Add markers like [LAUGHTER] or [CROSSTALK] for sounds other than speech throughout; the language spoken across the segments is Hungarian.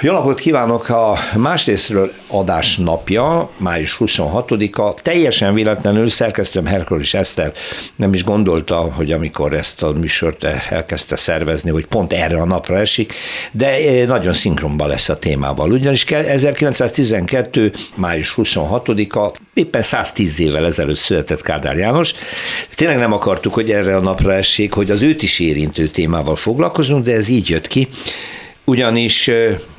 Jó napot kívánok! A másrésztről adás napja, május 26-a. Teljesen véletlenül szerkesztőm Herkulis Eszter nem is gondolta, hogy amikor ezt a műsort elkezdte szervezni, hogy pont erre a napra esik, de eh, nagyon szinkronban lesz a témával. Ugyanis 1912. május 26-a, éppen 110 évvel ezelőtt született Kádár János. Tényleg nem akartuk, hogy erre a napra essék, hogy az őt is érintő témával foglalkozunk, de ez így jött ki ugyanis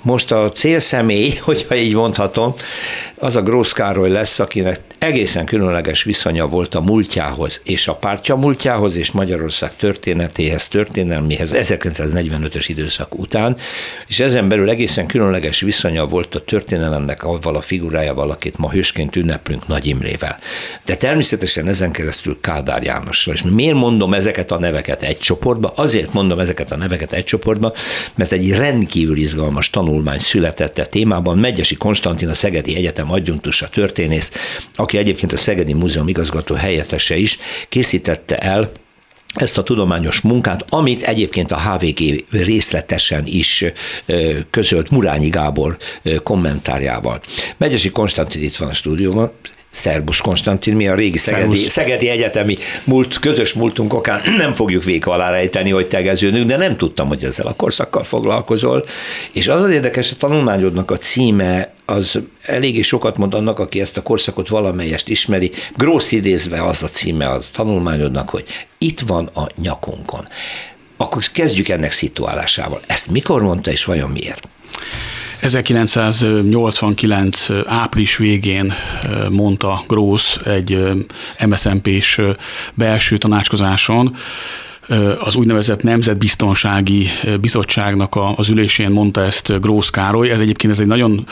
most a célszemély, [LAUGHS] hogyha így mondhatom, az a Grósz Károly lesz, akinek egészen különleges viszonya volt a múltjához, és a pártja múltjához, és Magyarország történetéhez, történelmihez 1945-ös időszak után, és ezen belül egészen különleges viszonya volt a történelemnek avval a figurájával, akit ma hősként ünneplünk Nagy Imrével. De természetesen ezen keresztül Kádár Jánosról. És miért mondom ezeket a neveket egy csoportba? Azért mondom ezeket a neveket egy csoportba, mert egy rendkívül izgalmas tanulmány született a témában. Megyesi Konstantin, a Szegedi Egyetem adjunktusa történész, aki egyébként a Szegedi Múzeum igazgató helyettese is, készítette el ezt a tudományos munkát, amit egyébként a HVG részletesen is közölt Murányi Gábor kommentárjával. Megyesi Konstantin itt van a stúdióban, Szerbus Konstantin, mi a régi Szegedi, Szegedi Egyetemi múlt, közös múltunk okán nem fogjuk véka alá rejteni, hogy tegeződünk, de nem tudtam, hogy ezzel a korszakkal foglalkozol. És az az érdekes, a tanulmányodnak a címe az eléggé sokat mond annak, aki ezt a korszakot valamelyest ismeri. Grósz idézve az a címe a tanulmányodnak, hogy itt van a nyakunkon. Akkor kezdjük ennek szituálásával. Ezt mikor mondta, és vajon miért? 1989 április végén mondta Grósz egy MSZMP-s belső tanácskozáson, az úgynevezett Nemzetbiztonsági Bizottságnak az ülésén mondta ezt Grósz Károly. Ez egyébként ez egy nagyon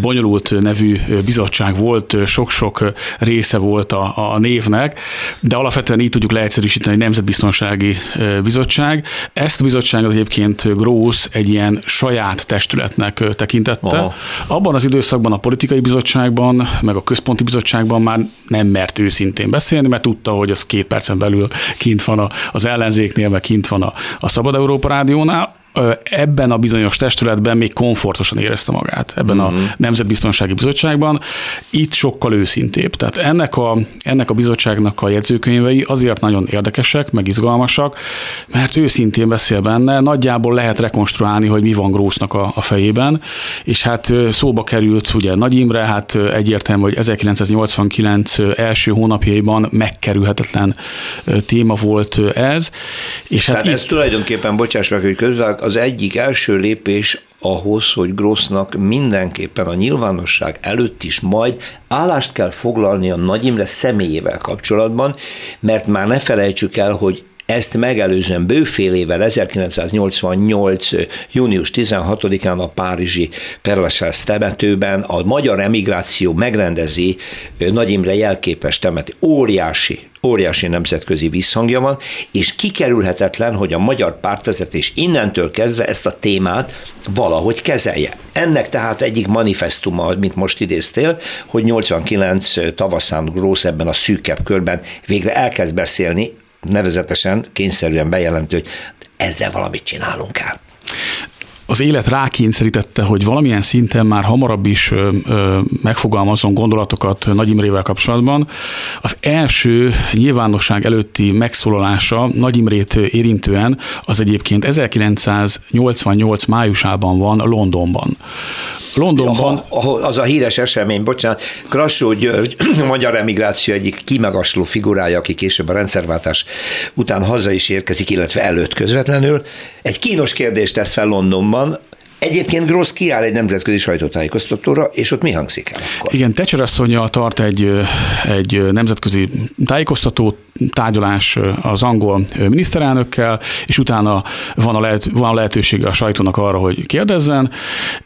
bonyolult nevű bizottság volt, sok-sok része volt a, a névnek, de alapvetően így tudjuk leegyszerűsíteni egy Nemzetbiztonsági Bizottság. Ezt a bizottságot egyébként Grósz egy ilyen saját testületnek tekintette. Aha. Abban az időszakban a politikai bizottságban, meg a központi bizottságban már nem mert őszintén beszélni, mert tudta, hogy az két percen belül kint van az ellenzék ellenzéknél, meg kint van a, a Szabad Európa Rádiónál, ebben a bizonyos testületben még komfortosan érezte magát, ebben uh-huh. a mhm. Nemzetbiztonsági Bizottságban. Itt sokkal őszintébb. Tehát ennek a, ennek a bizottságnak a jegyzőkönyvei azért nagyon érdekesek, meg izgalmasak, mert őszintén beszél benne, nagyjából lehet rekonstruálni, hogy mi van Grósznak a, a fejében, és hát szóba került ugye Nagy Imre, hát egyértelmű, hogy 1989 első hónapjaiban megkerülhetetlen téma volt ez. És hát Tehát itt... ez tulajdonképpen, bocsáss meg, hogy közben az egyik első lépés ahhoz, hogy Grossnak mindenképpen a nyilvánosság előtt is majd állást kell foglalni a Nagy Imre személyével kapcsolatban, mert már ne felejtsük el, hogy ezt megelőzően bőfél évvel, 1988. június 16-án a Párizsi Perlasház temetőben a magyar emigráció megrendezi Nagy Imre jelképes temető. Óriási óriási nemzetközi visszhangja van, és kikerülhetetlen, hogy a magyar pártvezetés innentől kezdve ezt a témát valahogy kezelje. Ennek tehát egyik manifestuma, mint most idéztél, hogy 89 tavaszán Grósz ebben a szűkebb körben végre elkezd beszélni nevezetesen kényszerűen bejelentő, hogy ezzel valamit csinálunk kell az élet rákényszerítette, hogy valamilyen szinten már hamarabb is megfogalmazzon gondolatokat Nagy Imrével kapcsolatban. Az első nyilvánosság előtti megszólalása Nagy Imrét érintően az egyébként 1988 májusában van Londonban. Londonban... Aha, az a híres esemény, bocsánat, Krassó György, a [CLEARS THROAT] magyar emigráció egyik kimagasló figurája, aki később a rendszerváltás után haza is érkezik, illetve előtt közvetlenül. Egy kínos kérdést tesz fel Londonban, Egyébként Grossz kiáll egy nemzetközi sajtótájékoztatóra, és ott mi hangzik el akkor? Igen, Thatcher asszonyjal tart egy, egy nemzetközi tájékoztató tárgyalás az angol miniszterelnökkel, és utána van a, lehet, van a lehetősége a sajtónak arra, hogy kérdezzen,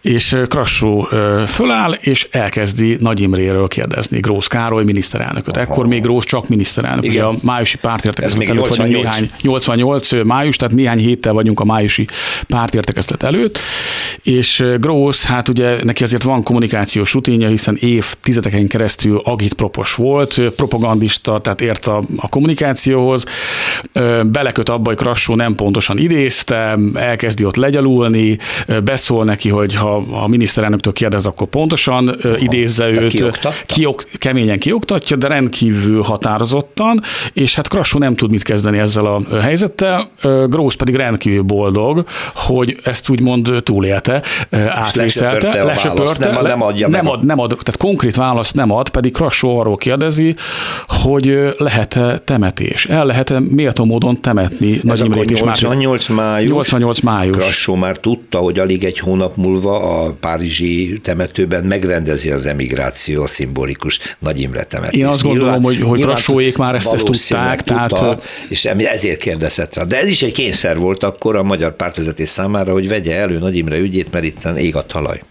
és Krassó föláll, és elkezdi Nagy Imréről kérdezni Grósz Károly miniszterelnököt. Aha. Ekkor még Grósz csak miniszterelnök. Igen. Ugye a májusi pártértekezlet előtt 88. vagyunk néhány, 88 május, tehát néhány héttel vagyunk a májusi pártértekezlet előtt, és Gross, hát ugye neki azért van kommunikációs rutinja, hiszen évtizedeken keresztül agitpropos volt, propagandista, tehát ért a, a kommunikációhoz, beleköt abba, hogy Krassó nem pontosan idézte, elkezdi ott legyalulni, beszól neki, hogy ha a miniszterelnöktől kérdez, akkor pontosan Aha, idézze őt, kiok, keményen kioktatja, de rendkívül határozottan, és hát Krassó nem tud mit kezdeni ezzel a helyzettel, Gross pedig rendkívül boldog, hogy ezt úgymond túlélte, átvészelte, lesöpörte, nem, nem adja nem ad, nem ad, tehát konkrét választ nem ad, pedig Krassó arról kérdezi, hogy lehet-e temetés, el lehet-e méltó módon temetni Nagy Imrét is 88 május, 88 május. Krassó már tudta, hogy alig egy hónap múlva a párizsi temetőben megrendezi az emigráció a szimbolikus Nagy Imre temetést. Én azt gondolom, nyilván, hogy, hogy Krassóék már ezt, ezt tudták. Tudta, tehát... És ezért kérdezett rá. De ez is egy kényszer volt akkor a magyar pártvezetés számára, hogy vegye elő Nagy Imre ügyét, mert itt ég a talaj.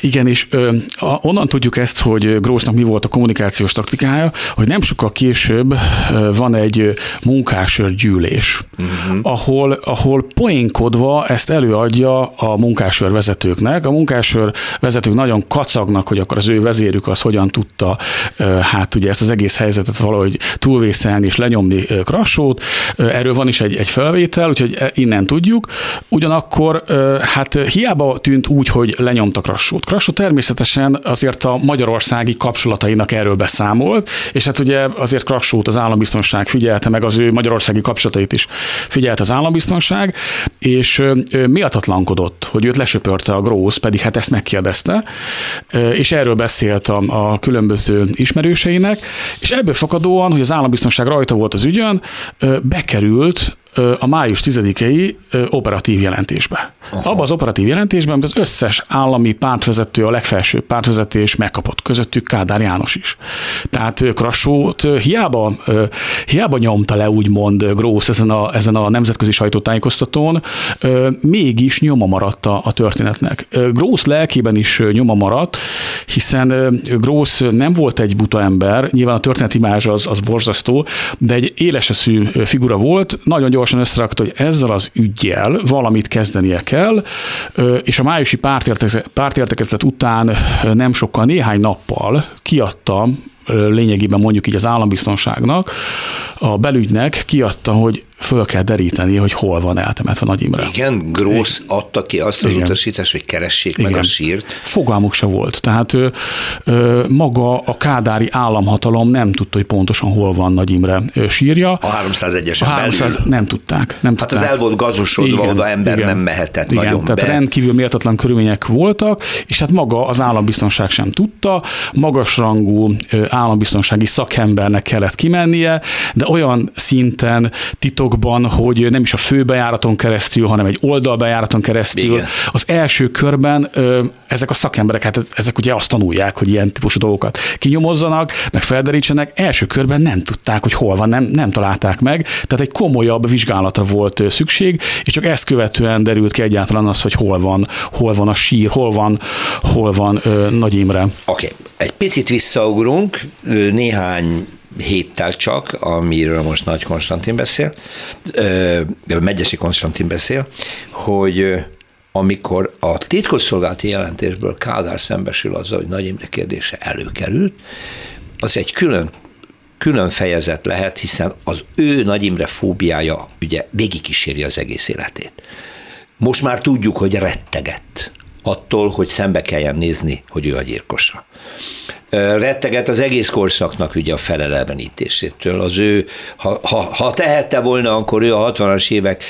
Igen, és ö, a, onnan tudjuk ezt, hogy Grósznak mi volt a kommunikációs taktikája, hogy nem sokkal később ö, van egy munkásőr gyűlés, uh-huh. ahol, ahol poénkodva ezt előadja a munkásőr vezetőknek. A munkásőr vezetők nagyon kacagnak, hogy akkor az ő vezérük az hogyan tudta ö, hát ugye ezt az egész helyzetet valahogy túlvészelni és lenyomni Krassót. Erről van is egy, egy felvétel, úgyhogy e, innen tudjuk. Ugyanakkor hát hiába tűnt úgy, hogy lenyomta a Krassót. Krassó természetesen azért a magyarországi kapcsolatainak erről beszámolt, és hát ugye azért Krassót az állambiztonság figyelte, meg az ő magyarországi kapcsolatait is figyelte az állambiztonság, és miatatlankodott, hogy őt lesöpörte a Grósz, pedig hát ezt megkérdezte, és erről beszélt a, a különböző ismerőseinek, és ebből fakadóan, hogy az állambiztonság rajta volt az ügyön, bekerült a május 10-i operatív jelentésbe. Aha. Abban az operatív jelentésben az összes állami pártvezető, a legfelsőbb pártvezetés megkapott, közöttük Kádár János is. Tehát Krassót hiába, hiába nyomta le úgymond Grósz ezen a, ezen a nemzetközi sajtótájékoztatón, mégis nyoma maradt a, a történetnek. Grósz lelkében is nyoma maradt, hiszen Grósz nem volt egy buta ember, nyilván a történetimázs az, az borzasztó, de egy éleseszű figura volt, nagyon gyorsan összerakta, hogy ezzel az ügyjel valamit kezdenie kell, és a májusi pártértekezlet után nem sokkal, néhány nappal kiadta lényegében mondjuk így az állambiztonságnak, a belügynek kiadta, hogy föl kell deríteni, hogy hol van eltemetve Nagy Imre. Igen, Grósz adta ki azt az Igen. utasítást, hogy keressék Igen. meg a sírt. Fogalmuk se volt. Tehát ö, ö, maga a kádári államhatalom nem tudta, hogy pontosan hol van Nagy Imre sírja. A 301-esen 300 belül. Nem tudták. Nem hát tudták. az el volt gazosodva, Igen. oda ember Igen. nem mehetett Igen. nagyon tehát be. rendkívül méltatlan körülmények voltak, és hát maga az állambiztonság sem tudta, magasrangú állambiztonsági szakembernek kellett kimennie, de olyan szinten titok pontokban, hogy nem is a főbejáraton keresztül, hanem egy oldalbejáraton keresztül. Igen. Az első körben ezek a szakemberek, hát ezek ugye azt tanulják, hogy ilyen típusú dolgokat kinyomozzanak, meg felderítsenek. Első körben nem tudták, hogy hol van, nem, nem találták meg. Tehát egy komolyabb vizsgálatra volt szükség, és csak ezt követően derült ki egyáltalán az, hogy hol van, hol van a sír, hol van, hol van Nagy Imre. Oké, okay. egy picit visszaugrunk, néhány héttel csak, amiről most Nagy Konstantin beszél, Megyesi Konstantin beszél, hogy amikor a titkosszolgálati jelentésből Kádár szembesül azzal, hogy Nagy Imre kérdése előkerült, az egy külön külön fejezet lehet, hiszen az ő Nagy Imre fóbiája ugye végigkíséri az egész életét. Most már tudjuk, hogy rettegett attól, hogy szembe kelljen nézni, hogy ő a gyilkosa retteget az egész korszaknak ugye a felelevenítésétől. Az ő, ha, ha, ha tehette volna, akkor ő a 60-as évek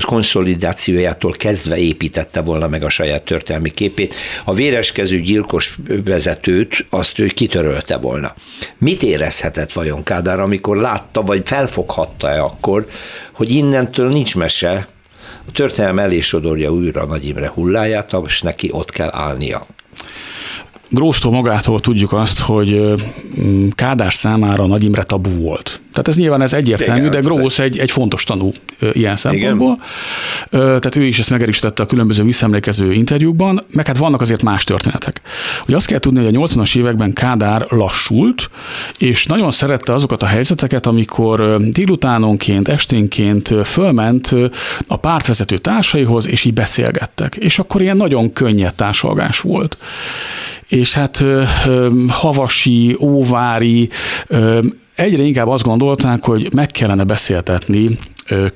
konszolidációjától kezdve építette volna meg a saját történelmi képét. A véreskező gyilkos vezetőt azt ő kitörölte volna. Mit érezhetett vajon Kádár, amikor látta, vagy felfoghatta-e akkor, hogy innentől nincs mese, a történelem elé sodorja újra Nagy Imre hulláját, és neki ott kell állnia. Grósztól magától tudjuk azt, hogy Kádár számára Nagy Imre tabu volt. Tehát ez nyilván ez egyértelmű, Igen, de Grósz egy, egy fontos tanú ilyen szempontból. Igen. Tehát ő is ezt megerősítette a különböző visszaemlékező interjúkban, meg hát vannak azért más történetek. Ugye azt kell tudni, hogy a 80-as években Kádár lassult, és nagyon szerette azokat a helyzeteket, amikor délutánonként, esténként fölment a pártvezető társaihoz, és így beszélgettek. És akkor ilyen nagyon könnyed társalgás volt és hát havasi, óvári, egyre inkább azt gondolták, hogy meg kellene beszéltetni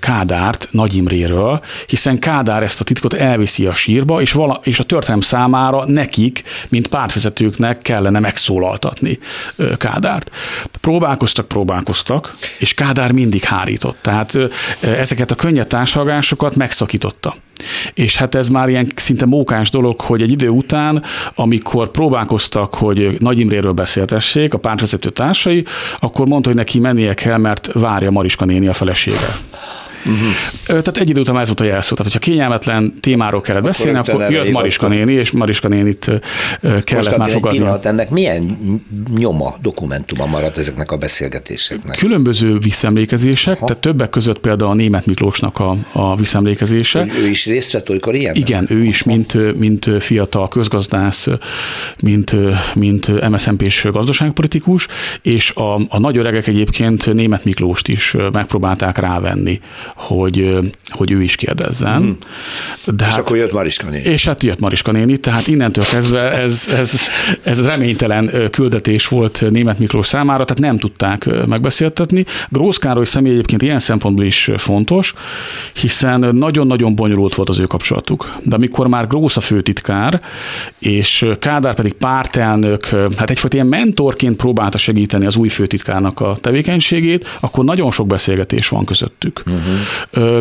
Kádárt Nagy Imréről, hiszen Kádár ezt a titkot elviszi a sírba, és, vala, és a történelem számára nekik, mint pártvezetőknek kellene megszólaltatni Kádárt. Próbálkoztak, próbálkoztak, és Kádár mindig hárított. Tehát ezeket a könnyed társadalmásokat megszakította. És hát ez már ilyen szinte mókás dolog, hogy egy idő után, amikor próbálkoztak, hogy Nagy Imréről beszéltessék a pártvezető társai, akkor mondta, hogy neki mennie kell, mert várja Mariska néni a felesége. Uh-huh. Tehát egy idő után ez volt a jelszó. Tehát, hogyha kényelmetlen témáról kellett akkor beszélni, akkor jött Mariska néni, és Mariska nénit kellett Most már fogadni. Pillanat, ennek milyen nyoma, dokumentuma maradt ezeknek a beszélgetéseknek? Különböző visszemlékezések, Aha. tehát többek között például a német Miklósnak a, a visszemlékezése. Ő, ő is részt vett olykor ilyen? Igen, ő is, mint, mint fiatal közgazdász, mint, mint MSZMP-s gazdaságpolitikus, és a, a nagy öregek egyébként német Miklóst is megpróbálták rávenni hogy, hogy ő is kérdezzen. Hmm. De és hát, akkor jött Mariska néni. És hát jött Mariska néni, tehát innentől kezdve ez, ez, ez reménytelen küldetés volt német Miklós számára, tehát nem tudták megbeszéltetni. Grósz Károly személy egyébként ilyen szempontból is fontos, hiszen nagyon-nagyon bonyolult volt az ő kapcsolatuk. De amikor már Grósz a főtitkár, és Kádár pedig pártelnök, hát egyfajta ilyen mentorként próbálta segíteni az új főtitkárnak a tevékenységét, akkor nagyon sok beszélgetés van közöttük. Uh-huh.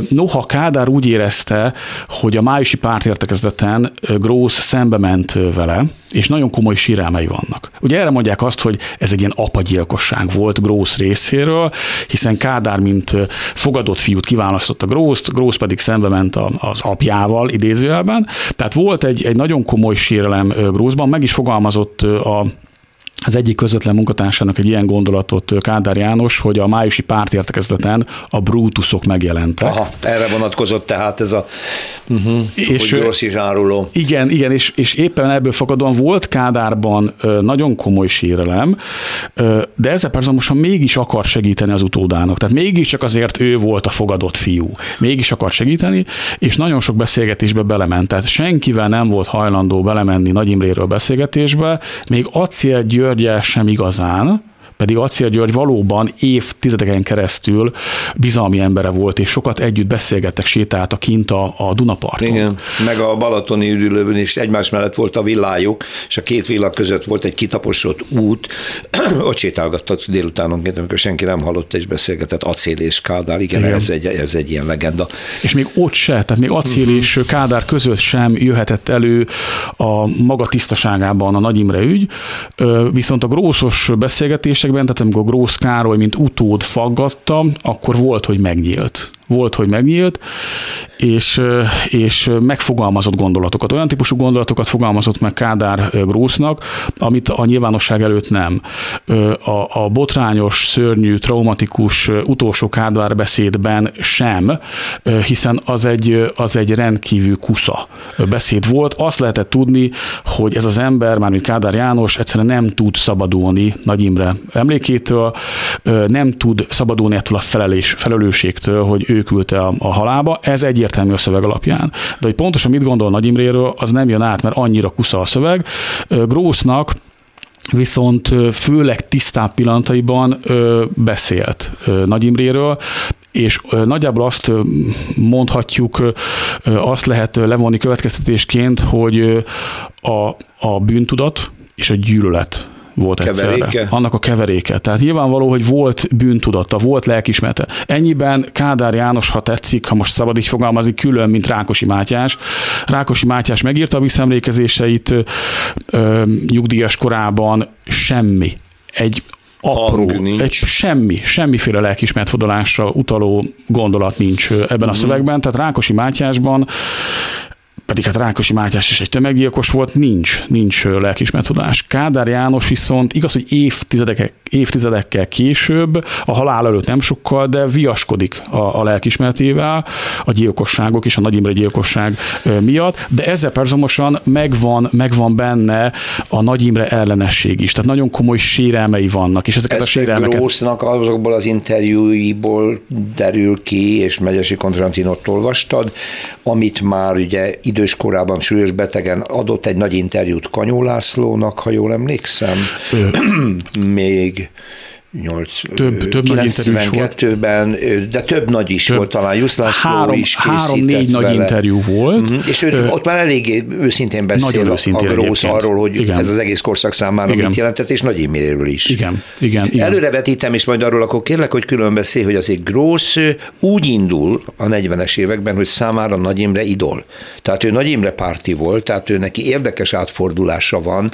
Noha Kádár úgy érezte, hogy a májusi pártértekezleten Grósz szembe ment vele, és nagyon komoly sírelmei vannak. Ugye erre mondják azt, hogy ez egy ilyen apagyilkosság volt Grósz részéről, hiszen Kádár, mint fogadott fiút kiválasztotta Grószt, Grósz pedig szembe ment az apjával idézőjelben. Tehát volt egy, egy nagyon komoly sírelem Grószban, meg is fogalmazott a az egyik közvetlen munkatársának egy ilyen gondolatot Kádár János, hogy a májusi pártértekezleten a Brutusok megjelentek. Aha, erre vonatkozott tehát ez a uh-huh, és, gyors is áruló. Igen, igen, és, és éppen ebből fakadóan volt Kádárban nagyon komoly sérelem, de ezzel párhuzamosan mégis akar segíteni az utódának. Tehát mégiscsak azért ő volt a fogadott fiú. Mégis akar segíteni, és nagyon sok beszélgetésbe belement. Tehát senkivel nem volt hajlandó belemenni Nagy Imréről beszélgetésbe, még Acél György Györgyel sem igazán, pedig Acél György valóban évtizedeken keresztül bizalmi embere volt, és sokat együtt beszélgettek, sétáltak kint a, a Dunaparton. Igen, meg a Balatoni üdülőben is egymás mellett volt a villájuk, és a két villa között volt egy kitaposott út, [CLEARS THROAT] ott sétálgattak délutánonként, amikor senki nem hallott és beszélgetett Acél és Kádár, igen, igen. Ez, egy, ez egy ilyen legenda. És még ott se, tehát még Acél uh-huh. és Kádár között sem jöhetett elő a maga tisztaságában a Nagy Imre ügy, viszont a grószos beszélgetések években, tehát amikor Grósz Károly, mint utód faggatta, akkor volt, hogy megnyílt. Volt, hogy megnyílt, és, és megfogalmazott gondolatokat. Olyan típusú gondolatokat fogalmazott meg Kádár Grósznak, amit a nyilvánosság előtt nem. A, a botrányos, szörnyű, traumatikus utolsó Kádár beszédben sem, hiszen az egy, az egy rendkívül kusza beszéd volt. Azt lehetett tudni, hogy ez az ember, mármint Kádár János egyszerűen nem tud szabadulni Nagy Imre emlékétől, nem tud szabadulni ettől a felelés, felelősségtől, hogy ő küldte a, a halába, ez egyértelmű a szöveg alapján. De hogy pontosan mit gondol Nagy Imréről, az nem jön át, mert annyira kusza a szöveg. Grósznak viszont főleg tisztább pillanataiban beszélt Nagy Imréről, és nagyjából azt mondhatjuk, azt lehet levonni következtetésként, hogy a, a bűntudat és a gyűlölet volt keveréke. egyszerre. Annak a keveréke. Tehát nyilvánvaló, hogy volt bűntudata, volt lelkismete. Ennyiben Kádár János, ha tetszik, ha most szabad így fogalmazni, külön, mint Rákosi Mátyás. Rákosi Mátyás megírta a visszaemlékezéseit ö, nyugdíjas korában, semmi. Egy apró, egy semmi, semmiféle lelkismert utaló gondolat nincs ebben a mhm. szövegben. Tehát Rákosi Mátyásban pedig hát Rákosi Mátyás is egy tömeggyilkos volt, nincs, nincs lelkismertudás. Kádár János viszont igaz, hogy évtizedekkel, évtizedekkel később, a halál előtt nem sokkal, de viaskodik a, a lelkismertével, a gyilkosságok és a Nagy Imre gyilkosság miatt, de ezzel párhuzamosan megvan, megvan benne a Nagy Imre ellenesség is. Tehát nagyon komoly sérelmei vannak, és ezeket Ezt a sérelmeket... Grósznak azokból az interjúiból derül ki, és Megyesi Konstantinot olvastad, amit már ugye idős korában súlyos betegen adott egy nagy interjút Kanyó Lászlónak, ha jól emlékszem, [CLEARS THROAT] még 8, több, több 92-ben, de több nagy is több. volt, talán Jusz László három, is Három-négy nagy interjú volt. Uh-huh. És ő, ott már eléggé őszintén beszél nagyon őszintén a Grósz arról, hogy igen. ez az egész korszak számára igen. mit jelentett, és Nagy Imiréről is. Igen, igen, igen. Előrevetítem, és majd arról akkor kérlek, hogy külön beszélj, hogy azért Grósz úgy indul a 40-es években, hogy számára Nagy Imre idol. Tehát ő Nagy Imre párti volt, tehát ő neki érdekes átfordulása van,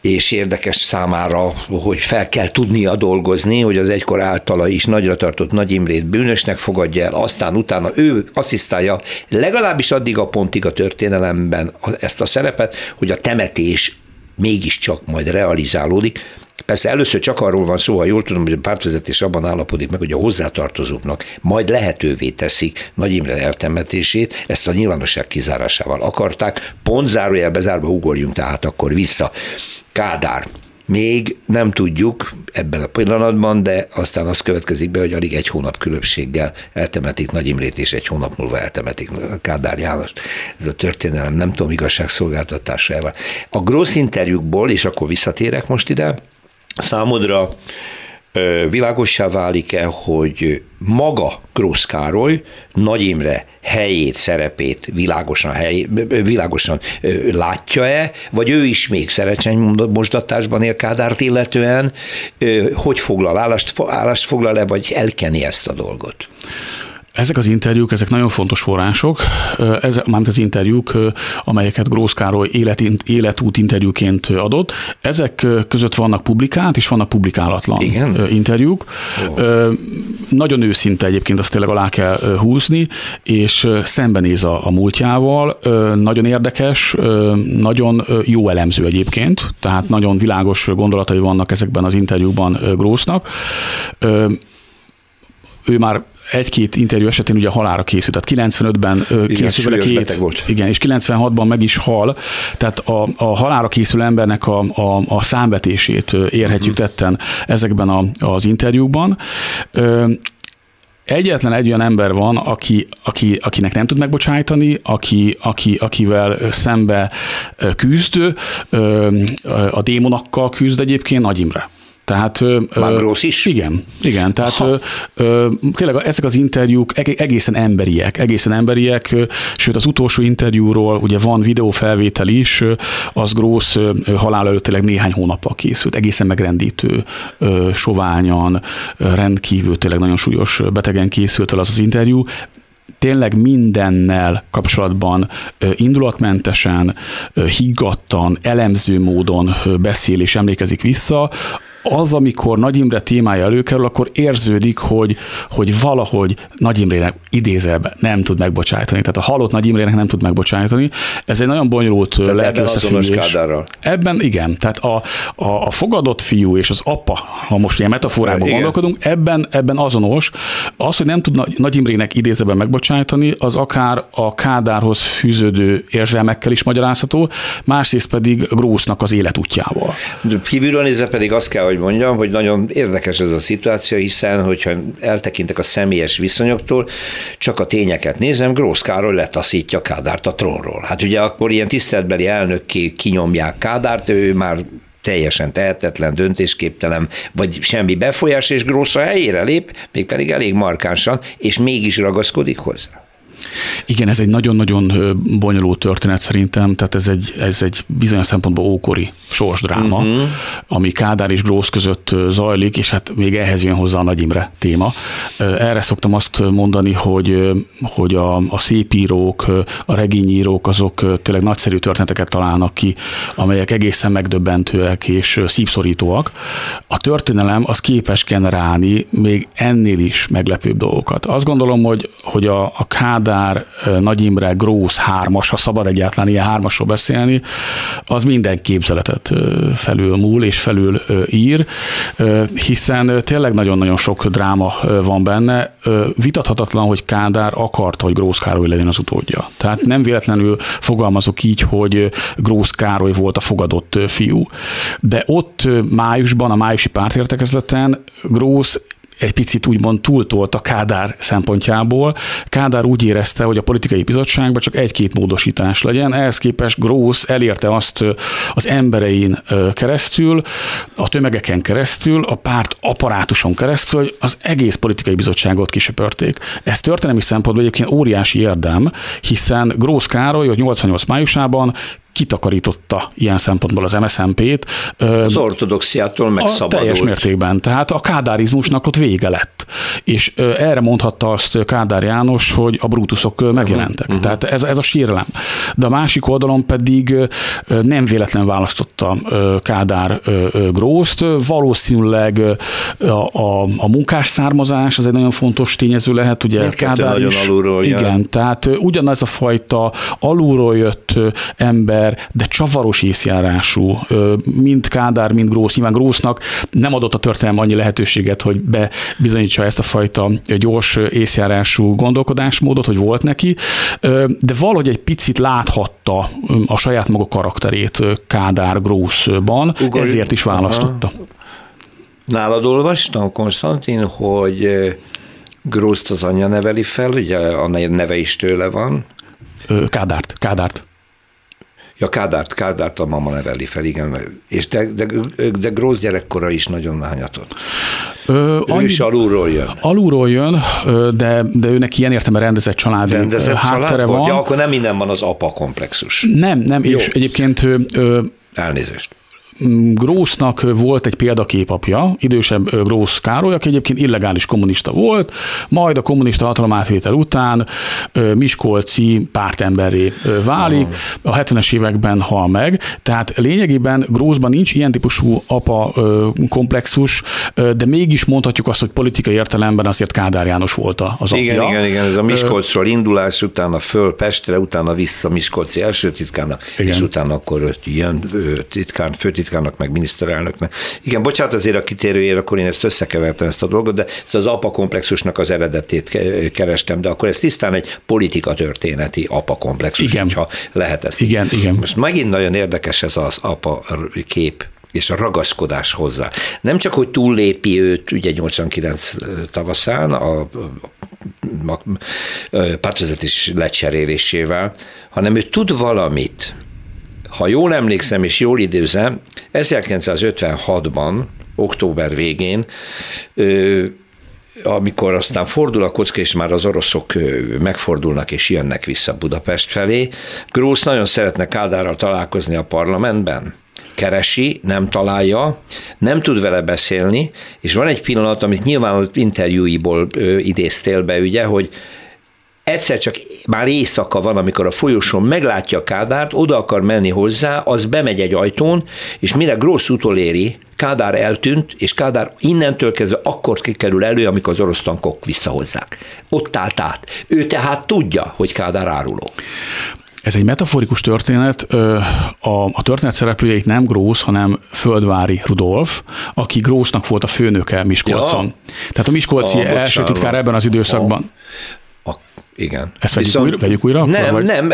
és érdekes számára, hogy fel kell tudnia dolgozni, hogy az egykor általa is nagyra tartott Nagy Imrét bűnösnek fogadja el, aztán utána ő asszisztálja legalábbis addig a pontig a történelemben ezt a szerepet, hogy a temetés mégiscsak majd realizálódik, Persze először csak arról van szó, ha jól tudom, hogy a pártvezetés abban állapodik meg, hogy a hozzátartozóknak majd lehetővé teszik Nagy Imre eltemetését, ezt a nyilvánosság kizárásával akarták, pont zárójel bezárva ugorjunk tehát akkor vissza. Kádár. Még nem tudjuk ebben a pillanatban, de aztán az következik be, hogy alig egy hónap különbséggel eltemetik Nagy Imrét, és egy hónap múlva eltemetik Kádár János. Ez a történelem, nem tudom, igazságszolgáltatásával. A Gross interjúkból, és akkor visszatérek most ide, számodra világossá válik-e, hogy maga Grósz Károly Nagy Imre helyét, szerepét világosan, hely, világosan látja-e, vagy ő is még szerecseny mosdatásban él Kádárt illetően, hogy foglal állást, állást foglal-e, vagy elkeni ezt a dolgot? Ezek az interjúk, ezek nagyon fontos források, ezek, mármint az interjúk, amelyeket Grósz Károly élet, életút interjúként adott, ezek között vannak publikált és vannak publikálatlan Igen? interjúk. Oh. Nagyon őszinte egyébként, azt tényleg alá kell húzni, és szembenéz a, a múltjával, nagyon érdekes, nagyon jó elemző egyébként, tehát nagyon világos gondolatai vannak ezekben az interjúkban Grósznak ő már egy-két interjú esetén ugye halára készült, tehát 95-ben készül vele két, volt. igen, és 96-ban meg is hal, tehát a, a halára készül embernek a, a, a számvetését érhetjük uh-huh. tetten ezekben a, az interjúkban. Egyetlen egy olyan ember van, aki, aki, akinek nem tud megbocsájtani, aki, aki, akivel szembe küzd, a démonakkal küzd egyébként Nagy Imre. Tehát, Magrósz is? Igen, igen. Tehát ö, tényleg ezek az interjúk egészen emberiek, egészen emberiek, sőt az utolsó interjúról ugye van videófelvétel is, az Grósz halál előtt tényleg néhány hónappal készült, egészen megrendítő, soványan, rendkívül tényleg nagyon súlyos betegen készült el az az interjú, tényleg mindennel kapcsolatban indulatmentesen, higgadtan, elemző módon beszél és emlékezik vissza, az, amikor Nagy Imre témája előkerül, akkor érződik, hogy, hogy valahogy Nagy Imrének idézelbe nem tud megbocsájtani. Tehát a halott Nagy Imrének nem tud megbocsájtani. Ez egy nagyon bonyolult lelki összefüggés. Ebben igen. Tehát a, a, a fogadott fiú és az apa, ha most ilyen metaforában igen. gondolkodunk, ebben, ebben azonos. Az, hogy nem tud Nagy Imrének idézelbe megbocsájtani, az akár a Kádárhoz fűződő érzelmekkel is magyarázható, másrészt pedig Grósznak az életútjával. Kívülről nézve pedig azt kell, hogy mondjam, hogy nagyon érdekes ez a szituáció, hiszen, hogyha eltekintek a személyes viszonyoktól, csak a tényeket nézem, Grósz Károly letaszítja Kádárt a trónról. Hát ugye akkor ilyen tiszteletbeli elnökké kinyomják Kádárt, ő már teljesen tehetetlen, döntésképtelen, vagy semmi befolyás, és Grósz a helyére lép, mégpedig elég markánsan, és mégis ragaszkodik hozzá. Igen, ez egy nagyon-nagyon bonyolult történet szerintem, tehát ez egy, ez egy bizonyos szempontból ókori sorsdráma, uh-huh. ami Kádár és Grósz között zajlik, és hát még ehhez jön hozzá a Nagy Imre téma. Erre szoktam azt mondani, hogy, hogy a, a szépírók, a regényírók azok tényleg nagyszerű történeteket találnak ki, amelyek egészen megdöbbentőek és szívszorítóak. A történelem az képes generálni még ennél is meglepőbb dolgokat. Azt gondolom, hogy, hogy a, a Kádár Kádár, Nagy Imre, Grósz hármas, ha szabad egyáltalán ilyen hármasról beszélni, az minden képzeletet felül múl és felül ír, hiszen tényleg nagyon-nagyon sok dráma van benne. Vitathatatlan, hogy Kádár akarta, hogy Grósz Károly legyen az utódja. Tehát nem véletlenül fogalmazok így, hogy Grósz Károly volt a fogadott fiú. De ott májusban, a májusi pártértekezleten Grósz egy picit úgymond túltolt a Kádár szempontjából. Kádár úgy érezte, hogy a politikai bizottságban csak egy-két módosítás legyen, ehhez képest Grósz elérte azt az emberein keresztül, a tömegeken keresztül, a párt apparátuson keresztül, hogy az egész politikai bizottságot kisöpörték. Ez történelmi szempontból egyébként óriási érdem, hiszen Grósz Károly, hogy 88 májusában kitakarította ilyen szempontból az MSZMP-t. Az ortodoxiától megszabadult. Teljes mértékben. Tehát a kádárizmusnak ott vége lett. És erre mondhatta azt Kádár János, hogy a brutuszok megjelentek. Uh-huh. Tehát ez, ez a sírelem. De a másik oldalon pedig nem véletlen választotta Kádár Grószt. Valószínűleg a, a, a munkás származás az egy nagyon fontos tényező lehet. Ugye Mindkettő Kádár is, alulról Igen, jön. tehát ugyanaz a fajta alulról jött ember, ember, de csavaros észjárású, mind Kádár, mind Grósz. Nyilván Grósznak nem adott a történelem annyi lehetőséget, hogy bebizonyítsa ezt a fajta gyors észjárású gondolkodásmódot, hogy volt neki, de valahogy egy picit láthatta a saját maga karakterét Kádár Grószban, Ugor... ezért is választotta. Aha. Nálad olvastam, Konstantin, hogy Grószt az anyja neveli fel, ugye a neve is tőle van. Kádárt, Kádárt. Ja, Kádárt, Kádárt a mama neveli fel, igen. És de, de, de Grósz gyerekkora is nagyon lányatott. Ö, ő annyi, is alulról jön. Alulról jön, de, de őnek ilyen értelme rendezett család rendezett háttere család van. Ja, akkor nem minden van az apa komplexus. Nem, nem, Jó. és egyébként... Ö, Elnézést. Grósznak volt egy példaképapja, idősebb Grósz Károly, aki egyébként illegális kommunista volt, majd a kommunista hatalomátvétel után Miskolci pártemberré válik, a 70-es években hal meg, tehát lényegében Grószban nincs ilyen típusú apa komplexus, de mégis mondhatjuk azt, hogy politikai értelemben azért Kádár János volt az apja. Igen, igen, igen, ez a Miskolcról indulás, utána föl Pestre, utána vissza Miskolci első titkának, igen. és utána akkor jön titkán, főtitkán főtitkának, meg miniszterelnöknek. Igen, bocsánat azért a kitérőjére, akkor én ezt összekevertem ezt a dolgot, de ezt az apa komplexusnak az eredetét kerestem, de akkor ez tisztán egy politika történeti apa komplexus, igen. ha lehet ezt. Igen, így. igen. Most megint nagyon érdekes ez az apa kép és a ragaszkodás hozzá. Nem csak, hogy túllépi őt ugye 89 tavaszán a, a, a, a pártvezetés lecserélésével, hanem ő tud valamit, ha jól emlékszem és jól időzem, 1956-ban, október végén, amikor aztán fordul a kocka, és már az oroszok megfordulnak és jönnek vissza Budapest felé, Grósz nagyon szeretne Kádárral találkozni a parlamentben, keresi, nem találja, nem tud vele beszélni, és van egy pillanat, amit nyilván az interjúiból idéztél be, ugye, hogy egyszer csak már éjszaka van, amikor a folyosón meglátja a Kádárt, oda akar menni hozzá, az bemegy egy ajtón, és mire Grossz utoléri, Kádár eltűnt, és Kádár innentől kezdve akkor kikerül elő, amikor az orosz tankok visszahozzák. Ott állt át. Ő tehát tudja, hogy Kádár áruló. Ez egy metaforikus történet. A, a történet szereplőjeit nem Grósz, hanem Földvári Rudolf, aki Grósznak volt a főnöke Miskolcon. Ja. Tehát a Miskolci a, első titkár ebben az időszakban. Igen. Ezt vegyük, Viszont, újra, vegyük újra? Nem, vagy? nem,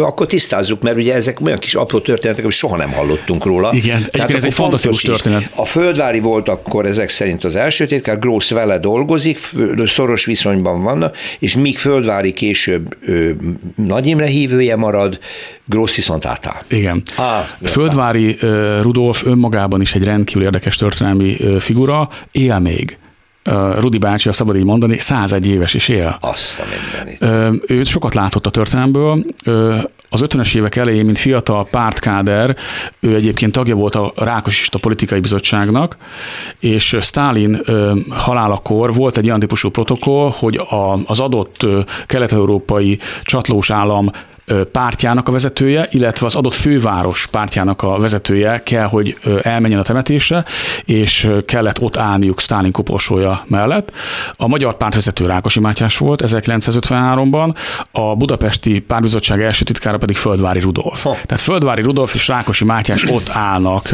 akkor tisztázzuk, mert ugye ezek olyan kis apró történetek, amit soha nem hallottunk róla. Igen, Tehát ez egy fantasztikus történet. Is. A Földvári volt akkor ezek szerint az első titkár, Grósz vele dolgozik, szoros viszonyban vannak, és míg Földvári később ő, Nagy Imre hívője marad, Grósz viszont átáll. Igen. Ah, Földvári Rudolf önmagában is egy rendkívül érdekes történelmi figura, él még. Rudi bácsi, a szabad így mondani, 101 éves is él. Azt a mindenit. Ő sokat látott a történelmből. Az 50-es évek elején, mint fiatal pártkáder, ő egyébként tagja volt a Rákosista Politikai Bizottságnak, és Stalin halálakor volt egy olyan típusú protokoll, hogy az adott kelet-európai csatlós állam pártjának a vezetője, illetve az adott főváros pártjának a vezetője kell, hogy elmenjen a temetésre, és kellett ott állniuk Stálin koporsója mellett. A magyar pártvezető Rákosi Mátyás volt 1953-ban, a budapesti párbizottság első titkára pedig Földvári Rudolf. Ha. Tehát Földvári Rudolf és Rákosi Mátyás ott állnak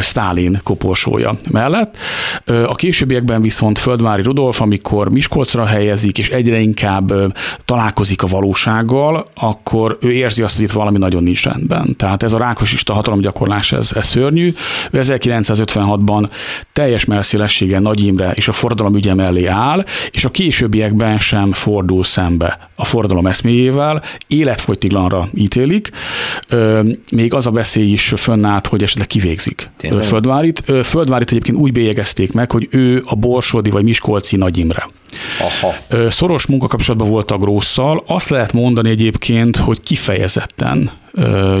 Stálin koporsója mellett. A későbbiekben viszont Földvári Rudolf, amikor Miskolcra helyezik, és egyre inkább találkozik a valósággal, akkor ő érzi azt, hogy itt valami nagyon nincs rendben. Tehát ez a rákosista hatalomgyakorlás, ez, ez szörnyű. Ő 1956-ban teljes melszélességgel Nagy Imre és a forradalom ügye mellé áll, és a későbbiekben sem fordul szembe a forradalom eszméjével, életfogytiglanra ítélik. Még az a veszély is fönnállt, hogy esetleg kivégzik Tényleg? Földvárit. Földvárit egyébként úgy bélyegezték meg, hogy ő a Borsodi vagy Miskolci Nagy Imre. Aha. Szoros munkakapcsolatban volt a Grósszal. Azt lehet mondani egyébként, hogy kifejezetten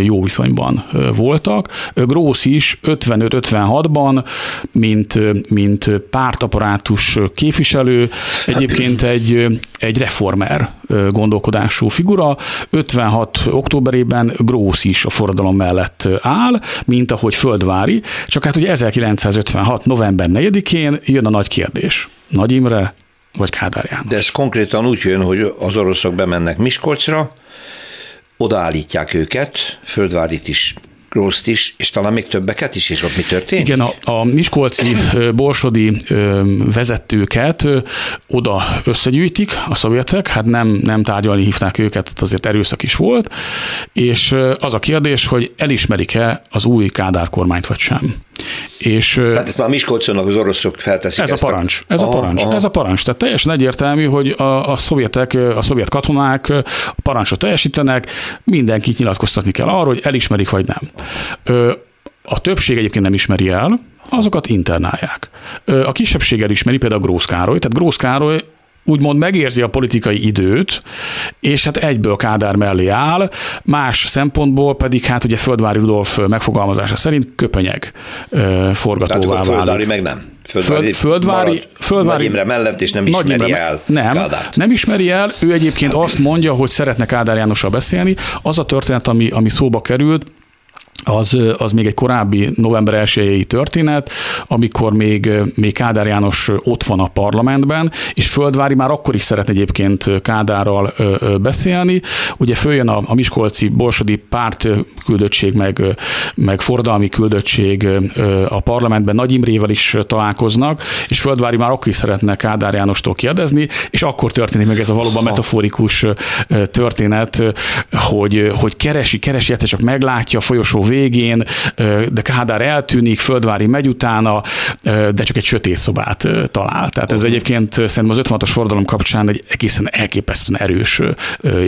jó viszonyban voltak. Grósz is 55-56-ban, mint, mint pártaparátus képviselő, egyébként egy, egy reformer gondolkodású figura. 56 októberében Grósz is a forradalom mellett áll, mint ahogy Földvári, csak hát ugye 1956. november 4-én jön a nagy kérdés. Nagy Imre vagy Kádár János. De ez konkrétan úgy jön, hogy az oroszok bemennek Miskolcra, odaállítják őket, Földvárit is Grószt is, és talán még többeket is, és ott mi történt? Igen, a, a Miskolci borsodi vezetőket oda összegyűjtik a szovjetek, hát nem, nem tárgyalni hívták őket, azért erőszak is volt, és az a kérdés, hogy elismerik-e az új Kádár kormányt vagy sem. És, Tehát ezt már Miskolconnak az oroszok felteszik. Ez a parancs. A... Ez aha, a parancs. Aha. Ez a parancs. Tehát teljesen egyértelmű, hogy a, a szovjetek, a szovjet katonák a parancsot teljesítenek, mindenkit nyilatkoztatni kell arról, hogy elismerik vagy nem. A többség egyébként nem ismeri el, azokat internálják. A kisebbség elismeri, például Grósz Károly, tehát Grósz Károly úgymond megérzi a politikai időt, és hát egyből Kádár mellé áll, más szempontból pedig hát ugye Földvári Rudolf megfogalmazása szerint köpenyeg forgatóvá válik. Földvári meg nem. Földvári, Föld, földvári, földvári Nagy Imre mellett, és nem ismeri Imre, el nem, Kádárt. Nem ismeri el, ő egyébként azt mondja, hogy szeretne Kádár Jánossal beszélni. Az a történet, ami, ami szóba került, az, az még egy korábbi november 1 történet, amikor még, még Kádár János ott van a parlamentben, és Földvári már akkor is szeretne egyébként Kádárral beszélni. Ugye följön a, a Miskolci Borsodi párt küldöttség, meg, meg forradalmi küldöttség a parlamentben, Nagy Imrével is találkoznak, és Földvári már akkor is szeretne Kádár Jánostól kérdezni, és akkor történik meg ez a valóban metaforikus történet, hogy, hogy keresi, keresi, egyszer csak meglátja a folyosó végén, de Kádár eltűnik, Földvári megy utána, de csak egy sötét szobát talál. Tehát ez egyébként szerintem az 56-os fordalom kapcsán egy egészen elképesztően erős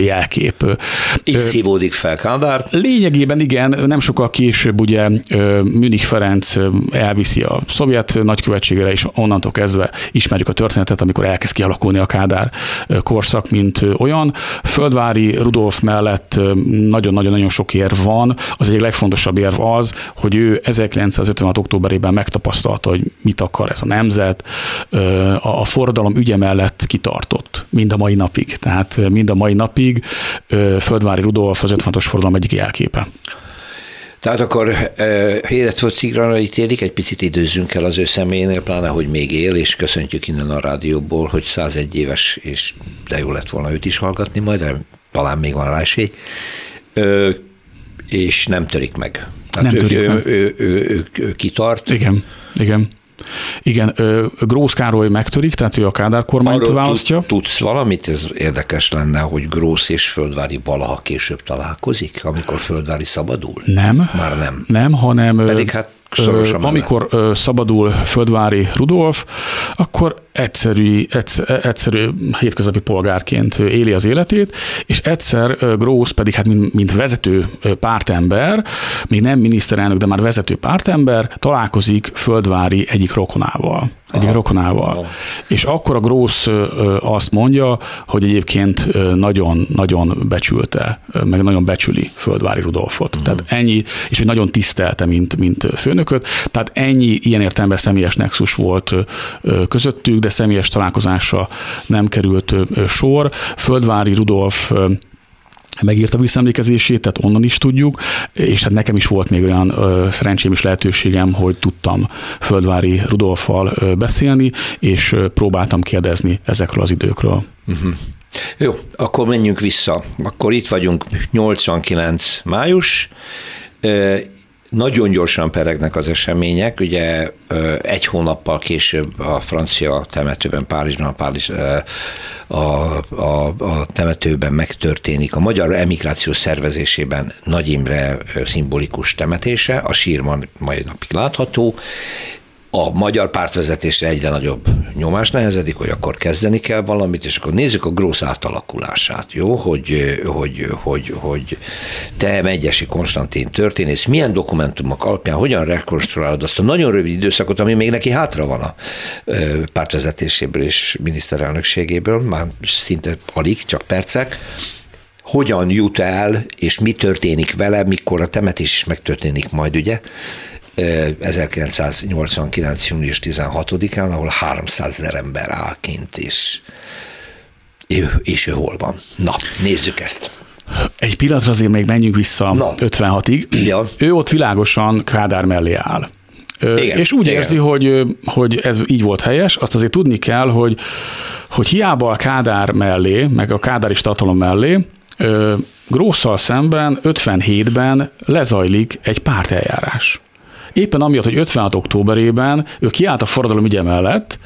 jelkép. Így szívódik fel Kádár? Lényegében igen, nem sokkal később ugye Münich Ferenc elviszi a szovjet nagykövetségre, és onnantól kezdve ismerjük a történetet, amikor elkezd kialakulni a Kádár korszak, mint olyan. Földvári Rudolf mellett nagyon-nagyon-nagyon sok ér van. Az egyik legfontosabb legfontosabb érv az, hogy ő 1956. októberében megtapasztalta, hogy mit akar ez a nemzet, a forradalom ügye mellett kitartott mind a mai napig. Tehát mind a mai napig Földvári Rudolf az 56-os forradalom egyik jelképe. Tehát akkor életfogy Tigranra ítélik, egy picit időzzünk el az ő személyénél, pláne, hogy még él, és köszöntjük innen a rádióból, hogy 101 éves, és de jó lett volna őt is hallgatni majd, talán még van rá esély és nem törik meg. Tehát nem ő, törik ő, meg. Ő, ő, ő, ő kitart. Igen, igen. Igen, Grósz Károly megtörik, tehát ő a Kádár kormányt Arról választja. Tudsz valamit? Ez érdekes lenne, hogy Grósz és Földvári valaha később találkozik, amikor Földvári szabadul? Nem. Már nem. Nem, hanem Pedig hát Szorosan amikor mellett. szabadul Földvári Rudolf, akkor egyszerű, egyszer, egyszerű hétköznapi polgárként éli az életét, és egyszer Grósz pedig hát mint, mint vezető pártember, még nem miniszterelnök, de már vezető pártember, találkozik Földvári egyik rokonával egyik Aha. rokonával. Aha. És akkor a Grósz azt mondja, hogy egyébként nagyon-nagyon becsülte, meg nagyon becsüli Földvári Rudolfot. Uh-huh. Tehát ennyi, és hogy nagyon tisztelte, mint, mint főnököt. Tehát ennyi ilyen értelemben személyes nexus volt közöttük, de személyes találkozásra nem került sor. Földvári Rudolf megírta visszaemlékezését, tehát onnan is tudjuk, és hát nekem is volt még olyan ö, szerencsém is lehetőségem, hogy tudtam Földvári Rudolfal ö, beszélni, és ö, próbáltam kérdezni ezekről az időkről. Uh-huh. Jó, akkor menjünk vissza. Akkor itt vagyunk 89 május, nagyon gyorsan peregnek az események, ugye egy hónappal később a francia temetőben, Párizsban, a, Párizs, a, a, a temetőben megtörténik. A magyar emigráció szervezésében Nagy Imre szimbolikus temetése, a sírman majd napig látható, a magyar pártvezetésre egyre nagyobb nyomás nehezedik, hogy akkor kezdeni kell valamit, és akkor nézzük a Grósz átalakulását, jó? Hogy, hogy, hogy, hogy te, Megyesi Konstantin történész, milyen dokumentumok alapján hogyan rekonstruálod azt a nagyon rövid időszakot, ami még neki hátra van a pártvezetéséből és miniszterelnökségéből, már szinte alig, csak percek, hogyan jut el, és mi történik vele, mikor a temetés is megtörténik majd, ugye? 1989. június 16-án, ahol 300 ezer ember áll kint, és, és ő hol van. Na, nézzük ezt. Egy pillanatra azért még menjünk vissza Na. 56-ig. Ja. Ő ott világosan Kádár mellé áll. Igen, és úgy igen. érzi, hogy, hogy ez így volt helyes, azt azért tudni kell, hogy, hogy hiába a Kádár mellé, meg a Kádári tartalom mellé, Grósszal szemben 57-ben lezajlik egy párteljárás. Éppen amiatt, hogy 56. októberében ő kiállt a forradalom ügye mellett,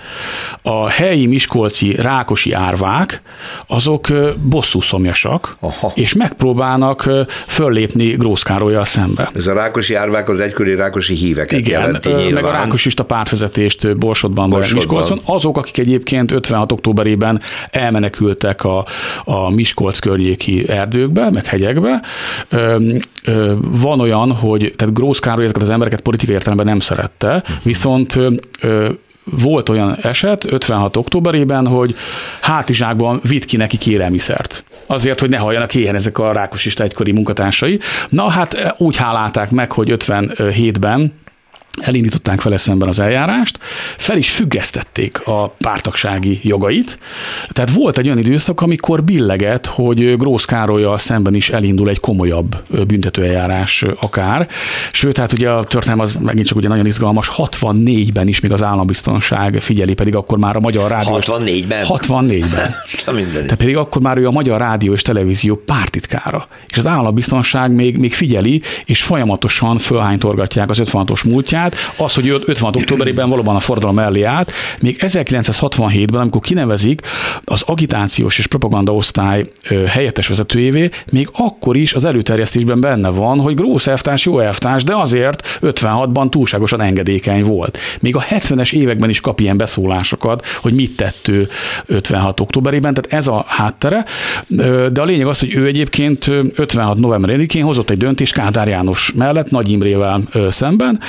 a helyi miskolci rákosi árvák, azok bosszú szomjasak, Aha. és megpróbálnak föllépni Grósz Károlyjal szembe. Ez a rákosi árvák az egykori rákosi híveket Igen, jelenti nyilván. meg a rákosista pártvezetést Borsodban, Borsodban. Miskolcon. Azok, akik egyébként 56. októberében elmenekültek a, a Miskolc környéki erdőkbe, meg hegyekbe. Van olyan, hogy tehát Grósz Károly ezeket az embereket politikai értelemben nem szerette, viszont volt olyan eset 56. októberében, hogy hátizsákban vitt ki neki kérelmiszert. Azért, hogy ne halljanak éhen ezek a rákosista egykori munkatársai. Na hát úgy hálálták meg, hogy 57-ben elindították vele szemben az eljárást, fel is függesztették a pártagsági jogait. Tehát volt egy olyan időszak, amikor billeget, hogy Grósz Károlyjal szemben is elindul egy komolyabb büntetőeljárás akár. Sőt, hát ugye a történelem az megint csak ugye nagyon izgalmas, 64-ben is még az állambiztonság figyeli, pedig akkor már a Magyar Rádió... 64-ben? 64-ben. [LAUGHS] Tehát pedig akkor már ő a Magyar Rádió és Televízió pártitkára. És az állambiztonság még, még figyeli, és folyamatosan fölhánytorgatják az 56-os múltját, át, az, hogy 56. októberében valóban a forradalom mellé állt, még 1967-ben, amikor kinevezik az agitációs és propaganda osztály helyettes vezetőjévé, még akkor is az előterjesztésben benne van, hogy Grósz elvtárs jó elvtárs, de azért 56-ban túlságosan engedékeny volt. Még a 70-es években is kap ilyen beszólásokat, hogy mit tett ő 56. októberében, tehát ez a háttere. De a lényeg az, hogy ő egyébként 56. november 1-én hozott egy döntést Kádár János mellett, Nagy Imrével szemben,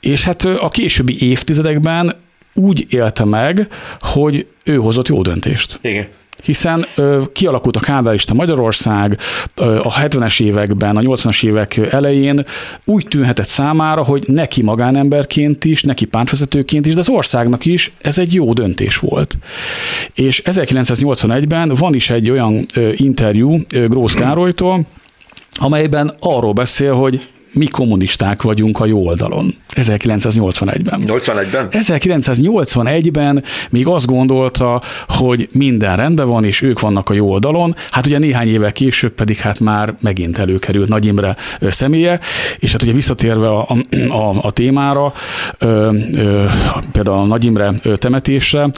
és hát a későbbi évtizedekben úgy élte meg, hogy ő hozott jó döntést. Igen hiszen ö, kialakult a kádárista Magyarország ö, a 70-es években, a 80-as évek elején úgy tűnhetett számára, hogy neki magánemberként is, neki pártvezetőként is, de az országnak is ez egy jó döntés volt. És 1981-ben van is egy olyan ö, interjú ö, Grósz Károlytól, amelyben arról beszél, hogy mi kommunisták vagyunk a jó oldalon. 1981-ben. 81-ben? 1981-ben még azt gondolta, hogy minden rendben van, és ők vannak a jó oldalon. Hát ugye néhány évvel később pedig hát már megint előkerült Nagy Imre személye, és hát ugye visszatérve a, a, a témára, ö, ö, például a Nagy Imre temetésre,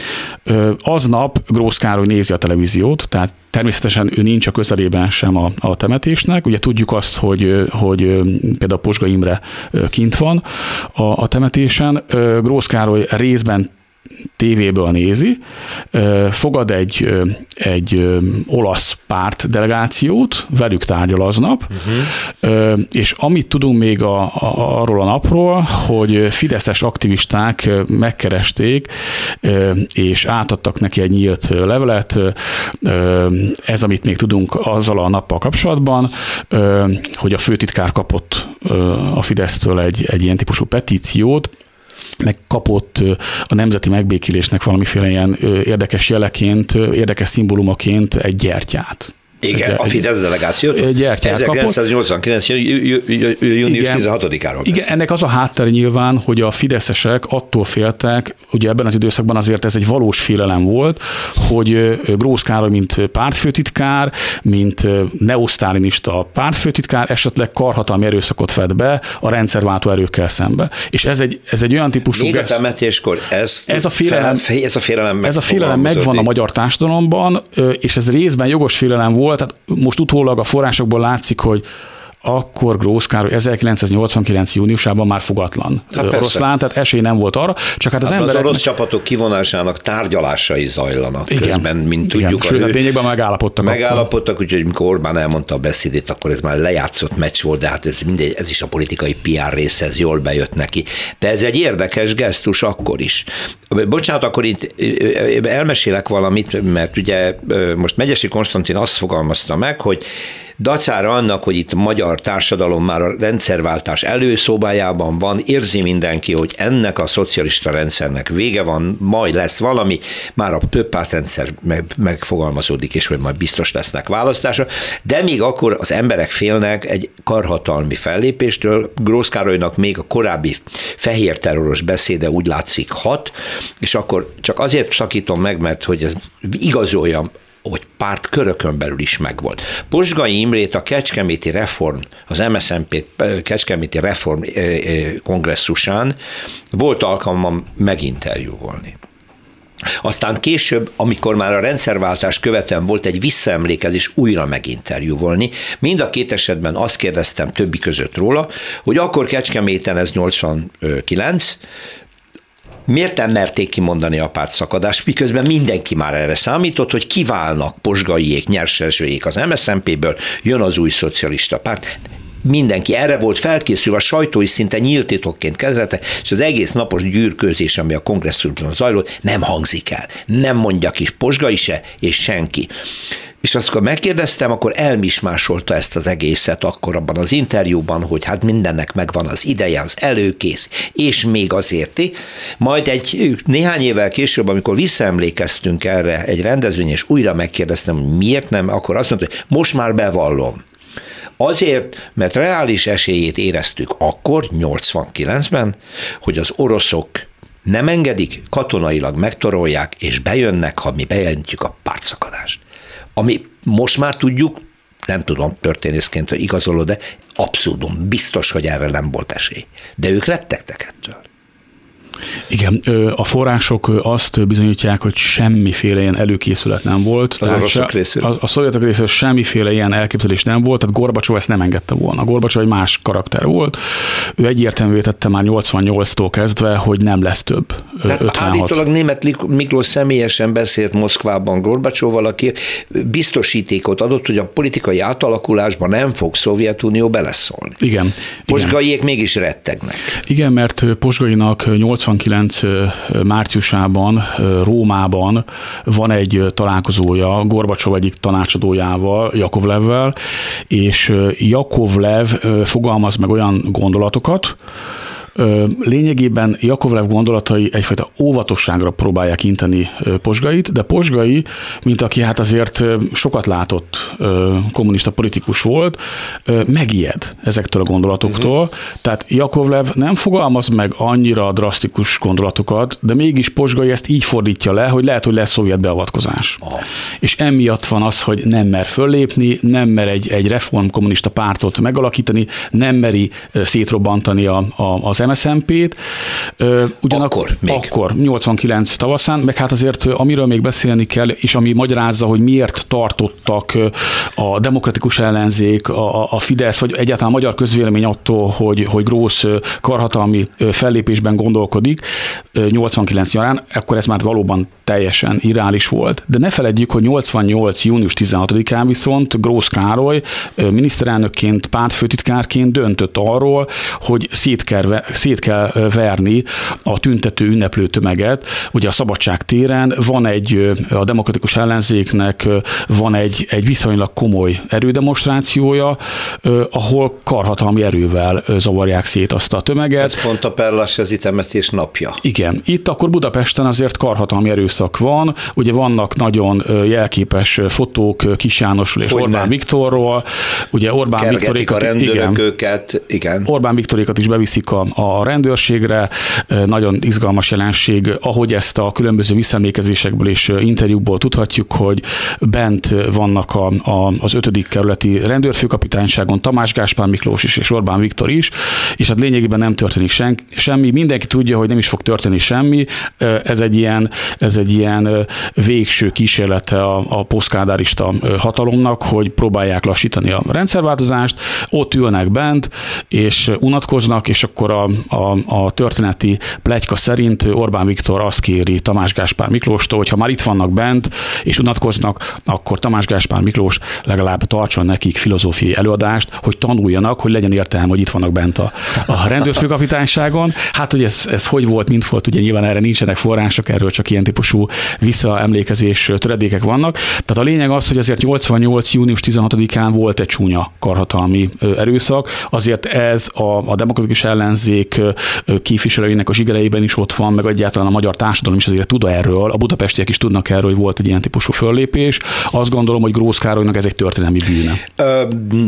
ö, aznap Grósz Károly nézi a televíziót, tehát természetesen ő nincs a közelében sem a, a temetésnek. Ugye tudjuk azt, hogy, hogy például Posga Imre kint van a, a temetésen. Grósz Károly részben tévéből nézi, fogad egy, egy olasz párt delegációt, velük tárgyal aznap, uh-huh. és amit tudunk még a, a, arról a napról, hogy fideszes aktivisták megkeresték, és átadtak neki egy nyílt levelet, ez, amit még tudunk azzal a nappal kapcsolatban, hogy a főtitkár kapott a Fidesztől egy, egy ilyen típusú petíciót, megkapott a nemzeti megbékélésnek valamiféle ilyen érdekes jeleként, érdekes szimbólumaként egy gyertyát. Igen, a Fidesz delegációt. Gyertyát 1989. június 16-áról Igen, ennek az a háttere nyilván, hogy a fideszesek attól féltek, ugye ebben az időszakban azért ez egy valós félelem volt, hogy Grósz Károly, mint pártfőtitkár, mint neosztálinista pártfőtitkár esetleg karhatalmi erőszakot vett be a rendszerváltó erőkkel szembe. És ez egy, ez egy olyan típusú... Még a temetéskor ez, ez a félelem, fel, ez a félelem, ez a félelem megvan a magyar társadalomban, és ez részben jogos félelem volt, tehát most utólag a forrásokból látszik, hogy akkor Grósz Károly 1989. júniusában már fogatlan hát oroszlán, tehát esély nem volt arra, csak hát az hát emberek... Az orosz csapatok kivonásának tárgyalásai zajlanak igen, közben, mint igen, tudjuk. Sőt, a lényegben megállapodtak. Megállapodtak, úgyhogy amikor Orbán elmondta a beszédét, akkor ez már lejátszott meccs volt, de hát ez, mindegy, ez is a politikai PR része, ez jól bejött neki. De ez egy érdekes gesztus akkor is. Bocsánat, akkor itt elmesélek valamit, mert ugye most Megyesi Konstantin azt fogalmazta meg, hogy Dacára annak, hogy itt magyar társadalom már a rendszerváltás előszobájában van, érzi mindenki, hogy ennek a szocialista rendszernek vége van, majd lesz valami, már a több pártrendszer megfogalmazódik, és hogy majd biztos lesznek választása, de még akkor az emberek félnek egy karhatalmi fellépéstől, Grósz Károlynak még a korábbi fehér terroros beszéde úgy látszik hat, és akkor csak azért szakítom meg, mert hogy ez igazolja hogy párt körökön belül is megvolt. Posgai Imrét a Kecskeméti Reform, az MSZNP Kecskeméti Reform kongresszusán volt alkalmam meginterjúvolni. Aztán később, amikor már a rendszerváltás követően volt egy visszaemlékezés, újra meginterjúvolni. Mind a két esetben azt kérdeztem többi között róla, hogy akkor Kecskeméten ez 89, Miért nem merték kimondani a pártszakadást, miközben mindenki már erre számított, hogy kiválnak posgaiék, nyerszerzőjék az MSZNP-ből, jön az új szocialista párt mindenki erre volt felkészülve, a sajtó is szinte nyílt titokként kezelte, és az egész napos gyűrkőzés, ami a kongresszusban zajlott, nem hangzik el. Nem mondja is Posgai se, és senki. És azt, amikor megkérdeztem, akkor elmismásolta ezt az egészet akkor abban az interjúban, hogy hát mindennek megvan az ideje, az előkész, és még azért. Majd egy néhány évvel később, amikor visszaemlékeztünk erre egy rendezvény, és újra megkérdeztem, hogy miért nem, akkor azt mondta, hogy most már bevallom. Azért, mert reális esélyét éreztük akkor, 89-ben, hogy az oroszok nem engedik, katonailag megtorolják, és bejönnek, ha mi bejelentjük a pártszakadást. Ami most már tudjuk, nem tudom történészként, hogy igazoló, de abszurdum, biztos, hogy erre nem volt esély. De ők rettegtek ettől. Igen, a források azt bizonyítják, hogy semmiféle ilyen előkészület nem volt. Az oroszok részéről? A, a szovjetok részéről semmiféle ilyen elképzelés nem volt, tehát Gorbacsov ezt nem engedte volna. Gorbacsov egy más karakter volt. Ő egyértelművé tette már 88-tól kezdve, hogy nem lesz több. Tehát 56. állítólag német Miklós személyesen beszélt Moszkvában Gorbacsovval, aki biztosítékot adott, hogy a politikai átalakulásban nem fog Szovjetunió beleszólni. Igen. Posgaiék mégis rettegnek. Igen, mert Posgainak 80 89 márciusában Rómában van egy találkozója Gorbacsov egyik tanácsadójával, Jakovlevvel, és Jakovlev fogalmaz meg olyan gondolatokat, Lényegében Jakovlev gondolatai egyfajta óvatosságra próbálják inteni Posgait, de Posgai, mint aki hát azért sokat látott kommunista politikus volt, megijed ezektől a gondolatoktól. Uh-huh. Tehát Jakovlev nem fogalmaz meg annyira drasztikus gondolatokat, de mégis Posgai ezt így fordítja le, hogy lehet, hogy lesz szovjet beavatkozás. Uh-huh. És emiatt van az, hogy nem mer föllépni, nem mer egy, egy reform kommunista pártot megalakítani, nem meri szétrobbantani a, a, az MSZMP-t. Ugyanakkor még. Akkor, 89 tavaszán, meg hát azért amiről még beszélni kell, és ami magyarázza, hogy miért tartottak a demokratikus ellenzék, a, a Fidesz, vagy egyáltalán a magyar közvélemény attól, hogy, hogy Grósz karhatalmi fellépésben gondolkodik 89 nyarán, akkor ez már valóban teljesen irreális volt. De ne feledjük, hogy 88. június 16-án viszont Grósz Károly miniszterelnökként, pártfőtitkárként döntött arról, hogy szét kell, szét kell verni a tüntető ünneplő tömeget. Ugye a szabadság téren van egy, a demokratikus ellenzéknek van egy, egy viszonylag komoly erődemonstrációja, ahol karhatalmi erővel zavarják szét azt a tömeget. Ez pont a Perlasezi temetés napja. Igen. Itt akkor Budapesten azért karhatalmi erőszak van. Ugye vannak nagyon jelképes fotók Kis Jánosról és Hogyne. Orbán Viktorról. Ugye Orbán Viktorékat, a igen, őket, igen. Orbán Viktorékat is beviszik a, a rendőrségre. Nagyon izgalmas jelenség, ahogy ezt a különböző visszaemlékezésekből és interjúkból tudhatjuk, hogy bent vannak a, a, az ötödik kerületi rendőrfőkapitányságon Tamás Gáspár Miklós is és Orbán Viktor is, és hát lényegében nem történik sen, semmi. Mindenki tudja, hogy nem is fog történni semmi. Ez egy ilyen, ez egy ilyen végső kísérlete a, a posztkádárista hatalomnak, hogy próbálják lassítani a rendszerváltozást, ott ülnek bent, és unatkoznak, és akkor a, a, a történeti plegyka szerint Orbán Viktor azt kéri Tamás Gáspár Miklóstól, hogy ha már itt vannak bent, és unatkoznak, akkor Tamás Gáspár Miklós legalább tartson nekik filozófiai előadást, hogy tanuljanak, hogy legyen értelme, hogy itt vannak bent a, a rendőrfőkapitányságon. Hát, hogy ez, ez hogy volt, mint volt, ugye nyilván erre nincsenek források, erről csak ilyen típusú visszaemlékezés töredékek vannak. Tehát a lényeg az, hogy azért 88. június 16-án volt egy csúnya karhatalmi erőszak, azért ez a, a demokratikus ellenzék képviselőinek a zsigereiben is ott van, meg egyáltalán a magyar társadalom is azért tud erről, a budapestiek is tudnak erről, hogy volt egy ilyen típusú föllépés. Azt gondolom, hogy Grósz Károlynak ez egy történelmi bűne.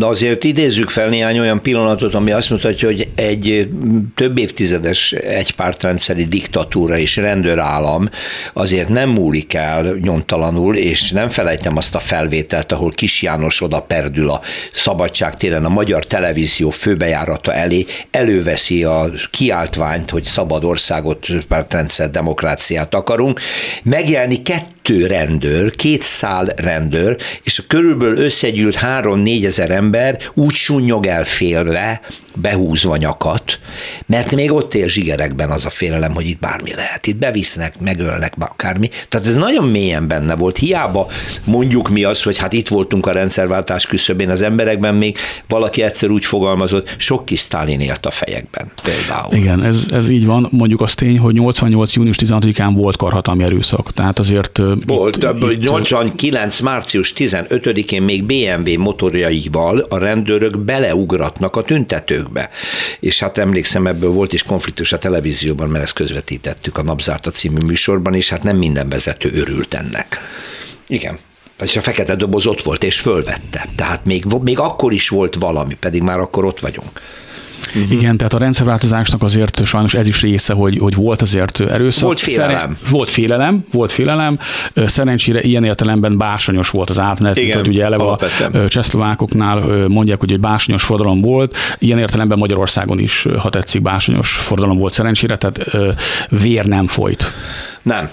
Azért idézzük fel néhány olyan pillanatot, ami azt mutatja, hogy egy több évtizedes egypártrendszeri diktatúra és rendőrállam azért nem múlik el nyomtalanul, és nem felejtem azt a felvételt, ahol Kis János oda perdül a szabadságtéren a magyar televízió főbejárata elé, előveszi a kiáltványt, hogy szabad országot, pártrendszer, demokráciát akarunk, megjelni kettő rendőr, két szál rendőr, és a körülbelül összegyűlt három-négy ezer ember úgy sunnyog el félve, behúzva nyakat, mert még ott él zsigerekben az a félelem, hogy itt bármi lehet. Itt bevisznek, megölnek, akármi. Tehát ez nagyon mélyen benne volt. Hiába mondjuk mi az, hogy hát itt voltunk a rendszerváltás küszöbén, az emberekben még valaki egyszer úgy fogalmazott, sok kis Sztálin élt a fejekben például. Igen, ez, ez így van. Mondjuk az tény, hogy 88. június 16-án volt karhatalmi erőszak. Tehát azért... Volt, itt, itt, 89. március 15-én még BMW motorjaival a rendőrök beleugratnak a tüntetőkbe. És hát emlékszem, ebből volt is konfliktus a televízióban, mert ezt közvetítettük a Napzárta című műsorban, és hát nem minden vezető örült ennek. Igen. Vagyis a fekete doboz ott volt, és fölvette. Tehát még, még akkor is volt valami, pedig már akkor ott vagyunk. Uh-huh. Igen, tehát a rendszerváltozásnak azért sajnos ez is része, hogy, hogy volt azért erőszak. Volt félelem. Szeren, volt félelem, volt félelem. Szerencsére ilyen értelemben bársonyos volt az átmenet, Igen, tehát ugye eleve alapvetően. a csehszlovákoknál mondják, hogy egy bársonyos forradalom volt. Ilyen értelemben Magyarországon is, ha tetszik, bársonyos forradalom volt szerencsére, tehát vér nem folyt. Nem.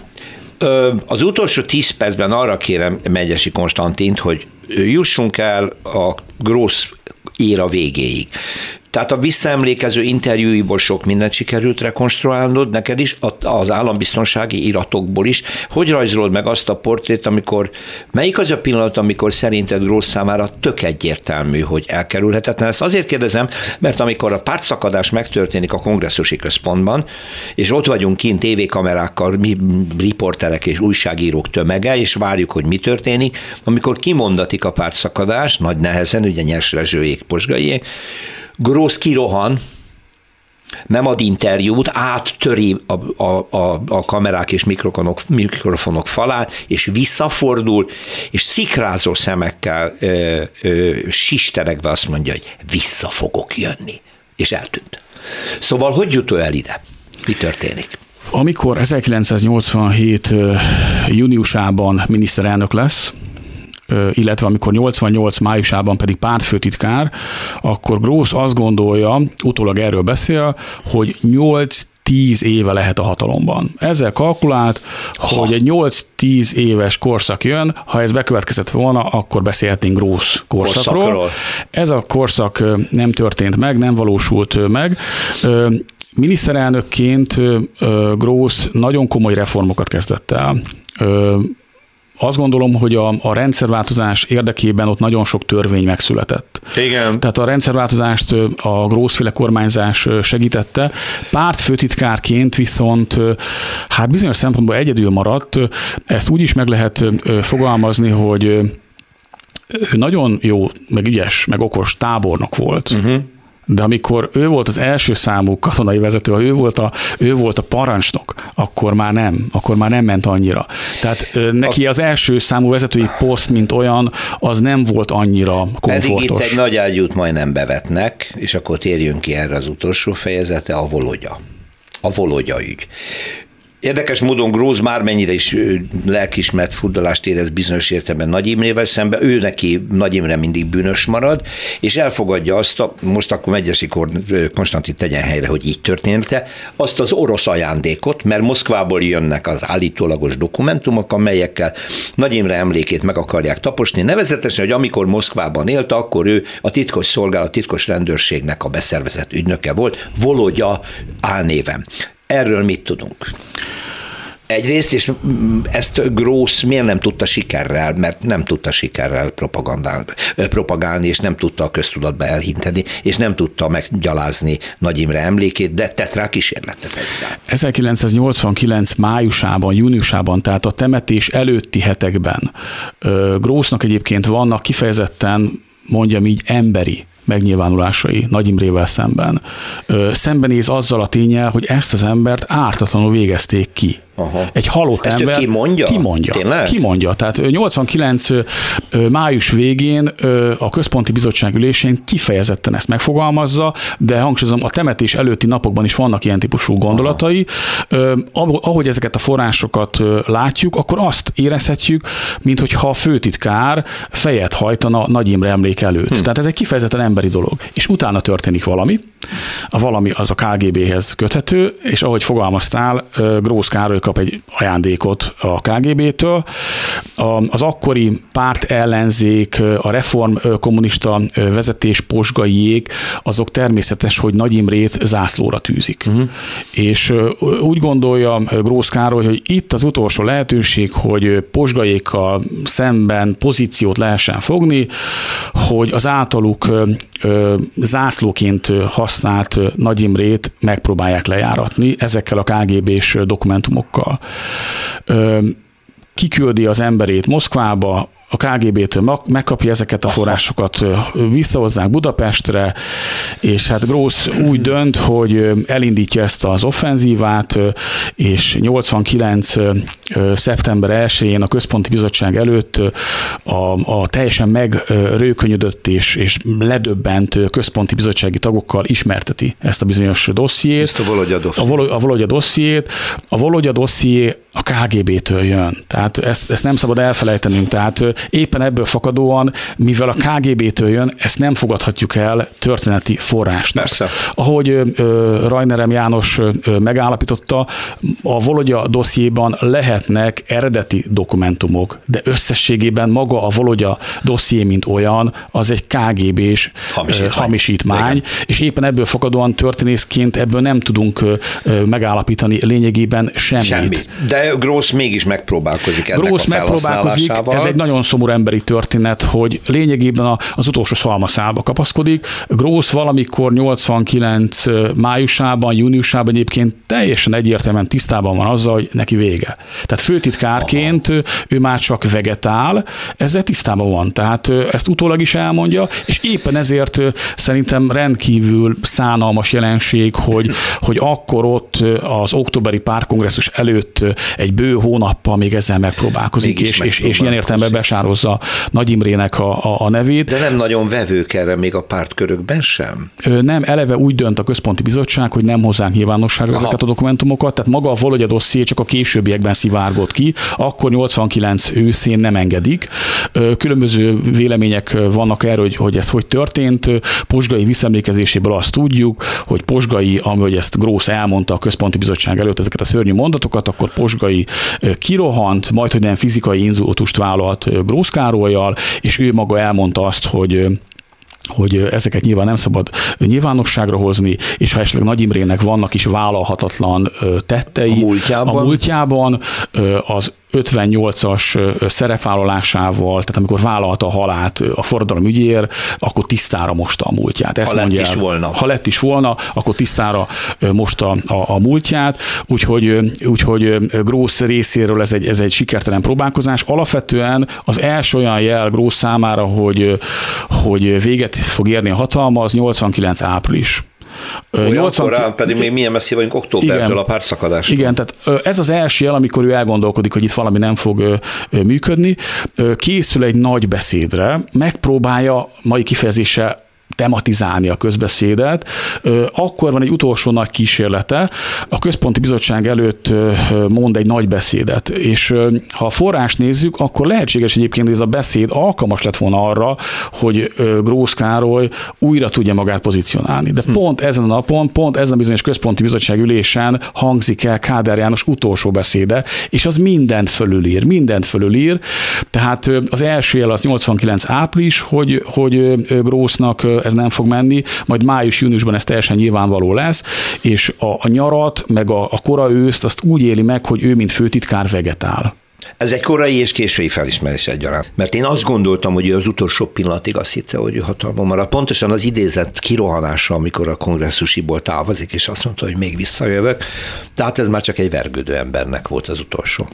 Az utolsó tíz percben arra kérem Megyesi Konstantint, hogy jussunk el a Grossz éra végéig. Tehát a visszaemlékező interjúiból sok mindent sikerült rekonstruálnod, neked is, az állambiztonsági iratokból is. Hogy rajzolod meg azt a portrét, amikor, melyik az a pillanat, amikor szerinted Grósz számára tök egyértelmű, hogy elkerülhetetlen? Ezt azért kérdezem, mert amikor a pártszakadás megtörténik a kongresszusi központban, és ott vagyunk kint tévékamerákkal, mi riporterek és újságírók tömege, és várjuk, hogy mi történik, amikor kimondatik a pártszakadás, nagy nehezen, ugye nyers rezsőjék, posgaiék, Grósz kirohan, nem ad interjút, áttöri a, a, a, a kamerák és mikrofonok, mikrofonok falát, és visszafordul, és szikrázó szemekkel ö, ö, sisteregve azt mondja, hogy vissza fogok jönni. És eltűnt. Szóval hogy jut el ide? Mi történik? Amikor 1987 júniusában miniszterelnök lesz, illetve amikor 88 májusában pedig pártfőtitkár, akkor Grósz azt gondolja, utólag erről beszél, hogy 8 10 éve lehet a hatalomban. Ezzel kalkulált, ha. hogy egy 8-10 éves korszak jön, ha ez bekövetkezett volna, akkor beszélhetnénk Grósz korszakról. korszakról. Ez a korszak nem történt meg, nem valósult meg. Miniszterelnökként Grósz nagyon komoly reformokat kezdett el azt gondolom, hogy a, a rendszerváltozás érdekében ott nagyon sok törvény megszületett. Igen. Tehát a rendszerváltozást a Grószféle kormányzás segítette. Pártfőtitkárként viszont hát bizonyos szempontból egyedül maradt. Ezt úgy is meg lehet fogalmazni, hogy nagyon jó, meg ügyes, meg okos tábornok volt. Uh-huh de amikor ő volt az első számú katonai vezető, ha ő volt a, ő volt a parancsnok, akkor már nem, akkor már nem ment annyira. Tehát neki az első számú vezetői poszt, mint olyan, az nem volt annyira komfortos. Pedig itt egy nagy ágyút majdnem bevetnek, és akkor térjünk ki erre az utolsó fejezete, a Vologya. A Vologya ügy. Érdekes módon Gróz már mennyire is lelkismert furdalást érez bizonyos értelemben Nagy Imrével szemben, ő neki Nagy Imre mindig bűnös marad, és elfogadja azt, a, most akkor Megyesi Konstantin tegyen helyre, hogy így történt azt az orosz ajándékot, mert Moszkvából jönnek az állítólagos dokumentumok, amelyekkel Nagy Imre emlékét meg akarják taposni, nevezetesen, hogy amikor Moszkvában élt, akkor ő a titkos szolgálat, titkos rendőrségnek a beszervezett ügynöke volt, Volodya álnéven. Erről mit tudunk? Egyrészt, és ezt Gross miért nem tudta sikerrel, mert nem tudta sikerrel propagálni, és nem tudta a köztudatba elhinteni, és nem tudta meggyalázni Nagy Imre emlékét, de tett rá kísérletet ezzel. 1989 májusában, júniusában, tehát a temetés előtti hetekben Grossnak egyébként vannak kifejezetten, mondjam így, emberi megnyilvánulásai Nagy Imrével szemben. Szembenéz azzal a tényel, hogy ezt az embert ártatlanul végezték ki. Aha. Egy halott Ezt ember. Ki mondja? Ki mondja. Tényleg? Ki mondja. Tehát 88 május végén a központi bizottság ülésén kifejezetten ezt megfogalmazza, de hangsúlyozom, a temetés előtti napokban is vannak ilyen típusú gondolatai. Aha. Ahogy ezeket a forrásokat látjuk, akkor azt érezhetjük, mintha a főtitkár fejet hajtana Nagy Imre emlék előtt. Hm. Tehát ez egy kifejezetten emberi dolog. És utána történik valami, a valami az a KGB-hez köthető, és ahogy fogalmaztál, Grósz Károly kap egy ajándékot a KGB-től. Az akkori párt ellenzék, a reform kommunista vezetés posgaiék, azok természetes, hogy Nagy Imrét zászlóra tűzik. Uh-huh. És úgy gondolja Grósz Károly, hogy itt az utolsó lehetőség, hogy posgaiékkal szemben pozíciót lehessen fogni, hogy az általuk zászlóként használt Nagy Imrét megpróbálják lejáratni ezekkel a KGB-s dokumentumokkal. Kiküldi az emberét Moszkvába, a KGB-től megkapja ezeket a forrásokat, visszahozzák Budapestre, és hát Grósz úgy dönt, hogy elindítja ezt az offenzívát, és 89. szeptember 1-én a központi bizottság előtt a, a teljesen megrőkönyödött és, és ledöbbent központi bizottsági tagokkal ismerteti ezt a bizonyos dossziét. Ezt a Volodya dossziét. A, Volodya dossziét. A Volodya dosszié a KGB-től jön. Tehát ezt, ezt nem szabad elfelejtenünk. Tehát éppen ebből fakadóan, mivel a KGB-től jön, ezt nem fogadhatjuk el történeti forrásnak. Persze. Ahogy Rajnerem János megállapította, a Volodya dossziéban lehetnek eredeti dokumentumok, de összességében maga a Volodya dosszié, mint olyan, az egy KGB-s hamisítmány, hamisítmány és éppen ebből fakadóan történészként ebből nem tudunk megállapítani lényegében semmit. Semmi. De Gross mégis megpróbálkozik ennek Gross a megpróbálkozik, ez egy nagyon szomorú emberi történet, hogy lényegében az utolsó szalmaszába kapaszkodik. Gross valamikor 89 májusában, júniusában egyébként teljesen egyértelműen tisztában van azzal, hogy neki vége. Tehát főtitkárként Aha. ő már csak vegetál, ezzel tisztában van. Tehát ezt utólag is elmondja, és éppen ezért szerintem rendkívül szánalmas jelenség, hogy, hogy akkor ott az októberi párkongresszus előtt egy bő hónappal még ezzel megpróbálkozik, és, és, és ilyen értelemben besározza Nagy Imrének a, a, a nevét. De nem nagyon vevők erre még a pártkörökben sem? Nem, eleve úgy dönt a központi bizottság, hogy nem hozzánk nyilvánosságra Aha. ezeket a dokumentumokat, tehát maga a Volodya dosszié csak a későbbiekben szivárgott ki, akkor 89 őszén nem engedik. Különböző vélemények vannak erről, hogy, hogy ez hogy történt. Posgai visszemlékezéséből azt tudjuk, hogy Posgai, ahogy ezt Grósz elmondta a központi bizottság előtt ezeket a szörnyű mondatokat, akkor Posgai kirohant, majd hogy nem fizikai inzultust vállalt Grósz Károlyjal, és ő maga elmondta azt, hogy hogy ezeket nyilván nem szabad nyilvánosságra hozni, és ha esetleg Nagy Imrének vannak is vállalhatatlan tettei a múltjában, a múltjában az 58-as szerepvállalásával, tehát amikor vállalta a halát a forradalom ügyér, akkor tisztára mosta a múltját. Ezt ha lett is volna. Ha lett is volna, akkor tisztára mosta a, a múltját, úgyhogy, úgyhogy Grósz részéről ez egy, ez egy sikertelen próbálkozás. Alapvetően az első olyan jel Grósz számára, hogy, hogy véget fog érni a hatalma, az 89 április. Olyan 80... korán, pedig még milyen messzi vagyunk októbertől igen, a pártszakadás. Igen, tehát ez az első jel, amikor ő elgondolkodik, hogy itt valami nem fog működni. Készül egy nagy beszédre, megpróbálja mai kifejezése tematizálni a közbeszédet. Akkor van egy utolsó nagy kísérlete, a központi bizottság előtt mond egy nagy beszédet, és ha a forrás nézzük, akkor lehetséges egyébként, hogy ez a beszéd alkalmas lett volna arra, hogy Grósz Károly újra tudja magát pozícionálni. De hm. pont ezen a napon, pont ezen a bizonyos központi bizottság ülésen hangzik el Kádár János utolsó beszéde, és az mindent fölülír, mindent fölülír. Tehát az első jel az 89 április, hogy, hogy Grósznak ez nem fog menni, majd május-júniusban ez teljesen nyilvánvaló lesz, és a, a nyarat, meg a, a kora őszt azt úgy éli meg, hogy ő, mint főtitkár vegetál. Ez egy korai és késői felismerés egyaránt. Mert én azt gondoltam, hogy ő az utolsó pillanatig azt hitte, hogy ő hatalmon marad. Pontosan az idézett kirohanása, amikor a kongresszusiból távozik, és azt mondta, hogy még visszajövök. Tehát ez már csak egy vergődő embernek volt az utolsó.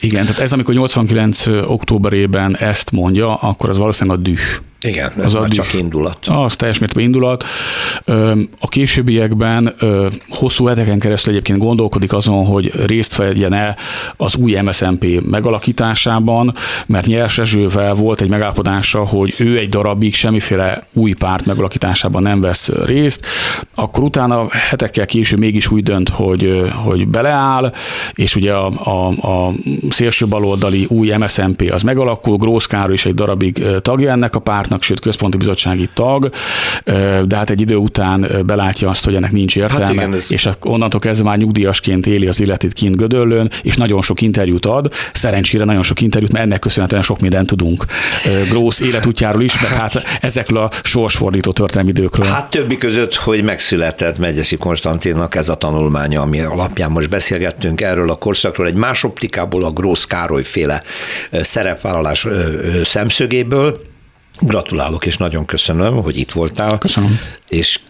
Igen, tehát ez amikor 89. októberében ezt mondja, akkor az valószínűleg a düh. Igen, ez az már csak indulat. Az teljes mértékben indulat. A későbbiekben hosszú heteken keresztül egyébként gondolkodik azon, hogy részt vegyen-e az új MSZNP megalakításában, mert Nyers Ezsővel volt egy megállapodása, hogy ő egy darabig semmiféle új párt megalakításában nem vesz részt, akkor utána hetekkel később mégis úgy dönt, hogy, hogy beleáll, és ugye a, a, a szélső baloldali új MSZNP az megalakul, Grósz Károly is egy darabig tagja ennek a pártnak, pártnak, sőt központi bizottsági tag, de hát egy idő után belátja azt, hogy ennek nincs értelme, hát igen, ez... és onnantól kezdve már nyugdíjasként éli az életét kint Gödöllön, és nagyon sok interjút ad, szerencsére nagyon sok interjút, mert ennek köszönhetően sok mindent tudunk Grósz életútjáról is, mert hát ezekről a sorsfordító történelmi időkről. Hát többi között, hogy megszületett Megyesi Konstantinnak ez a tanulmánya, ami alapján most beszélgettünk erről a korszakról, egy más optikából a Grósz Károly féle szerepvállalás szemszögéből, Gratulálok, és nagyon köszönöm, hogy itt voltál. Köszönöm. És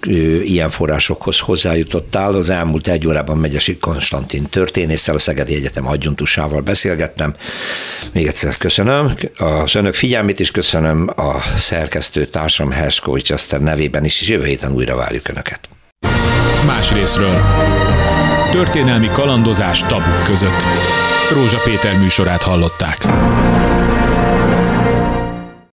ilyen forrásokhoz hozzájutottál. Az elmúlt egy órában Megyesi Konstantin történésszel, a Szegedi Egyetem adjuntusával beszélgettem. Még egyszer köszönöm az önök figyelmét, és köszönöm a szerkesztő társam Herskovics Eszter nevében is, és jövő héten újra várjuk Önöket. Más részről. Történelmi kalandozás tabuk között. Rózsa Péter műsorát hallották.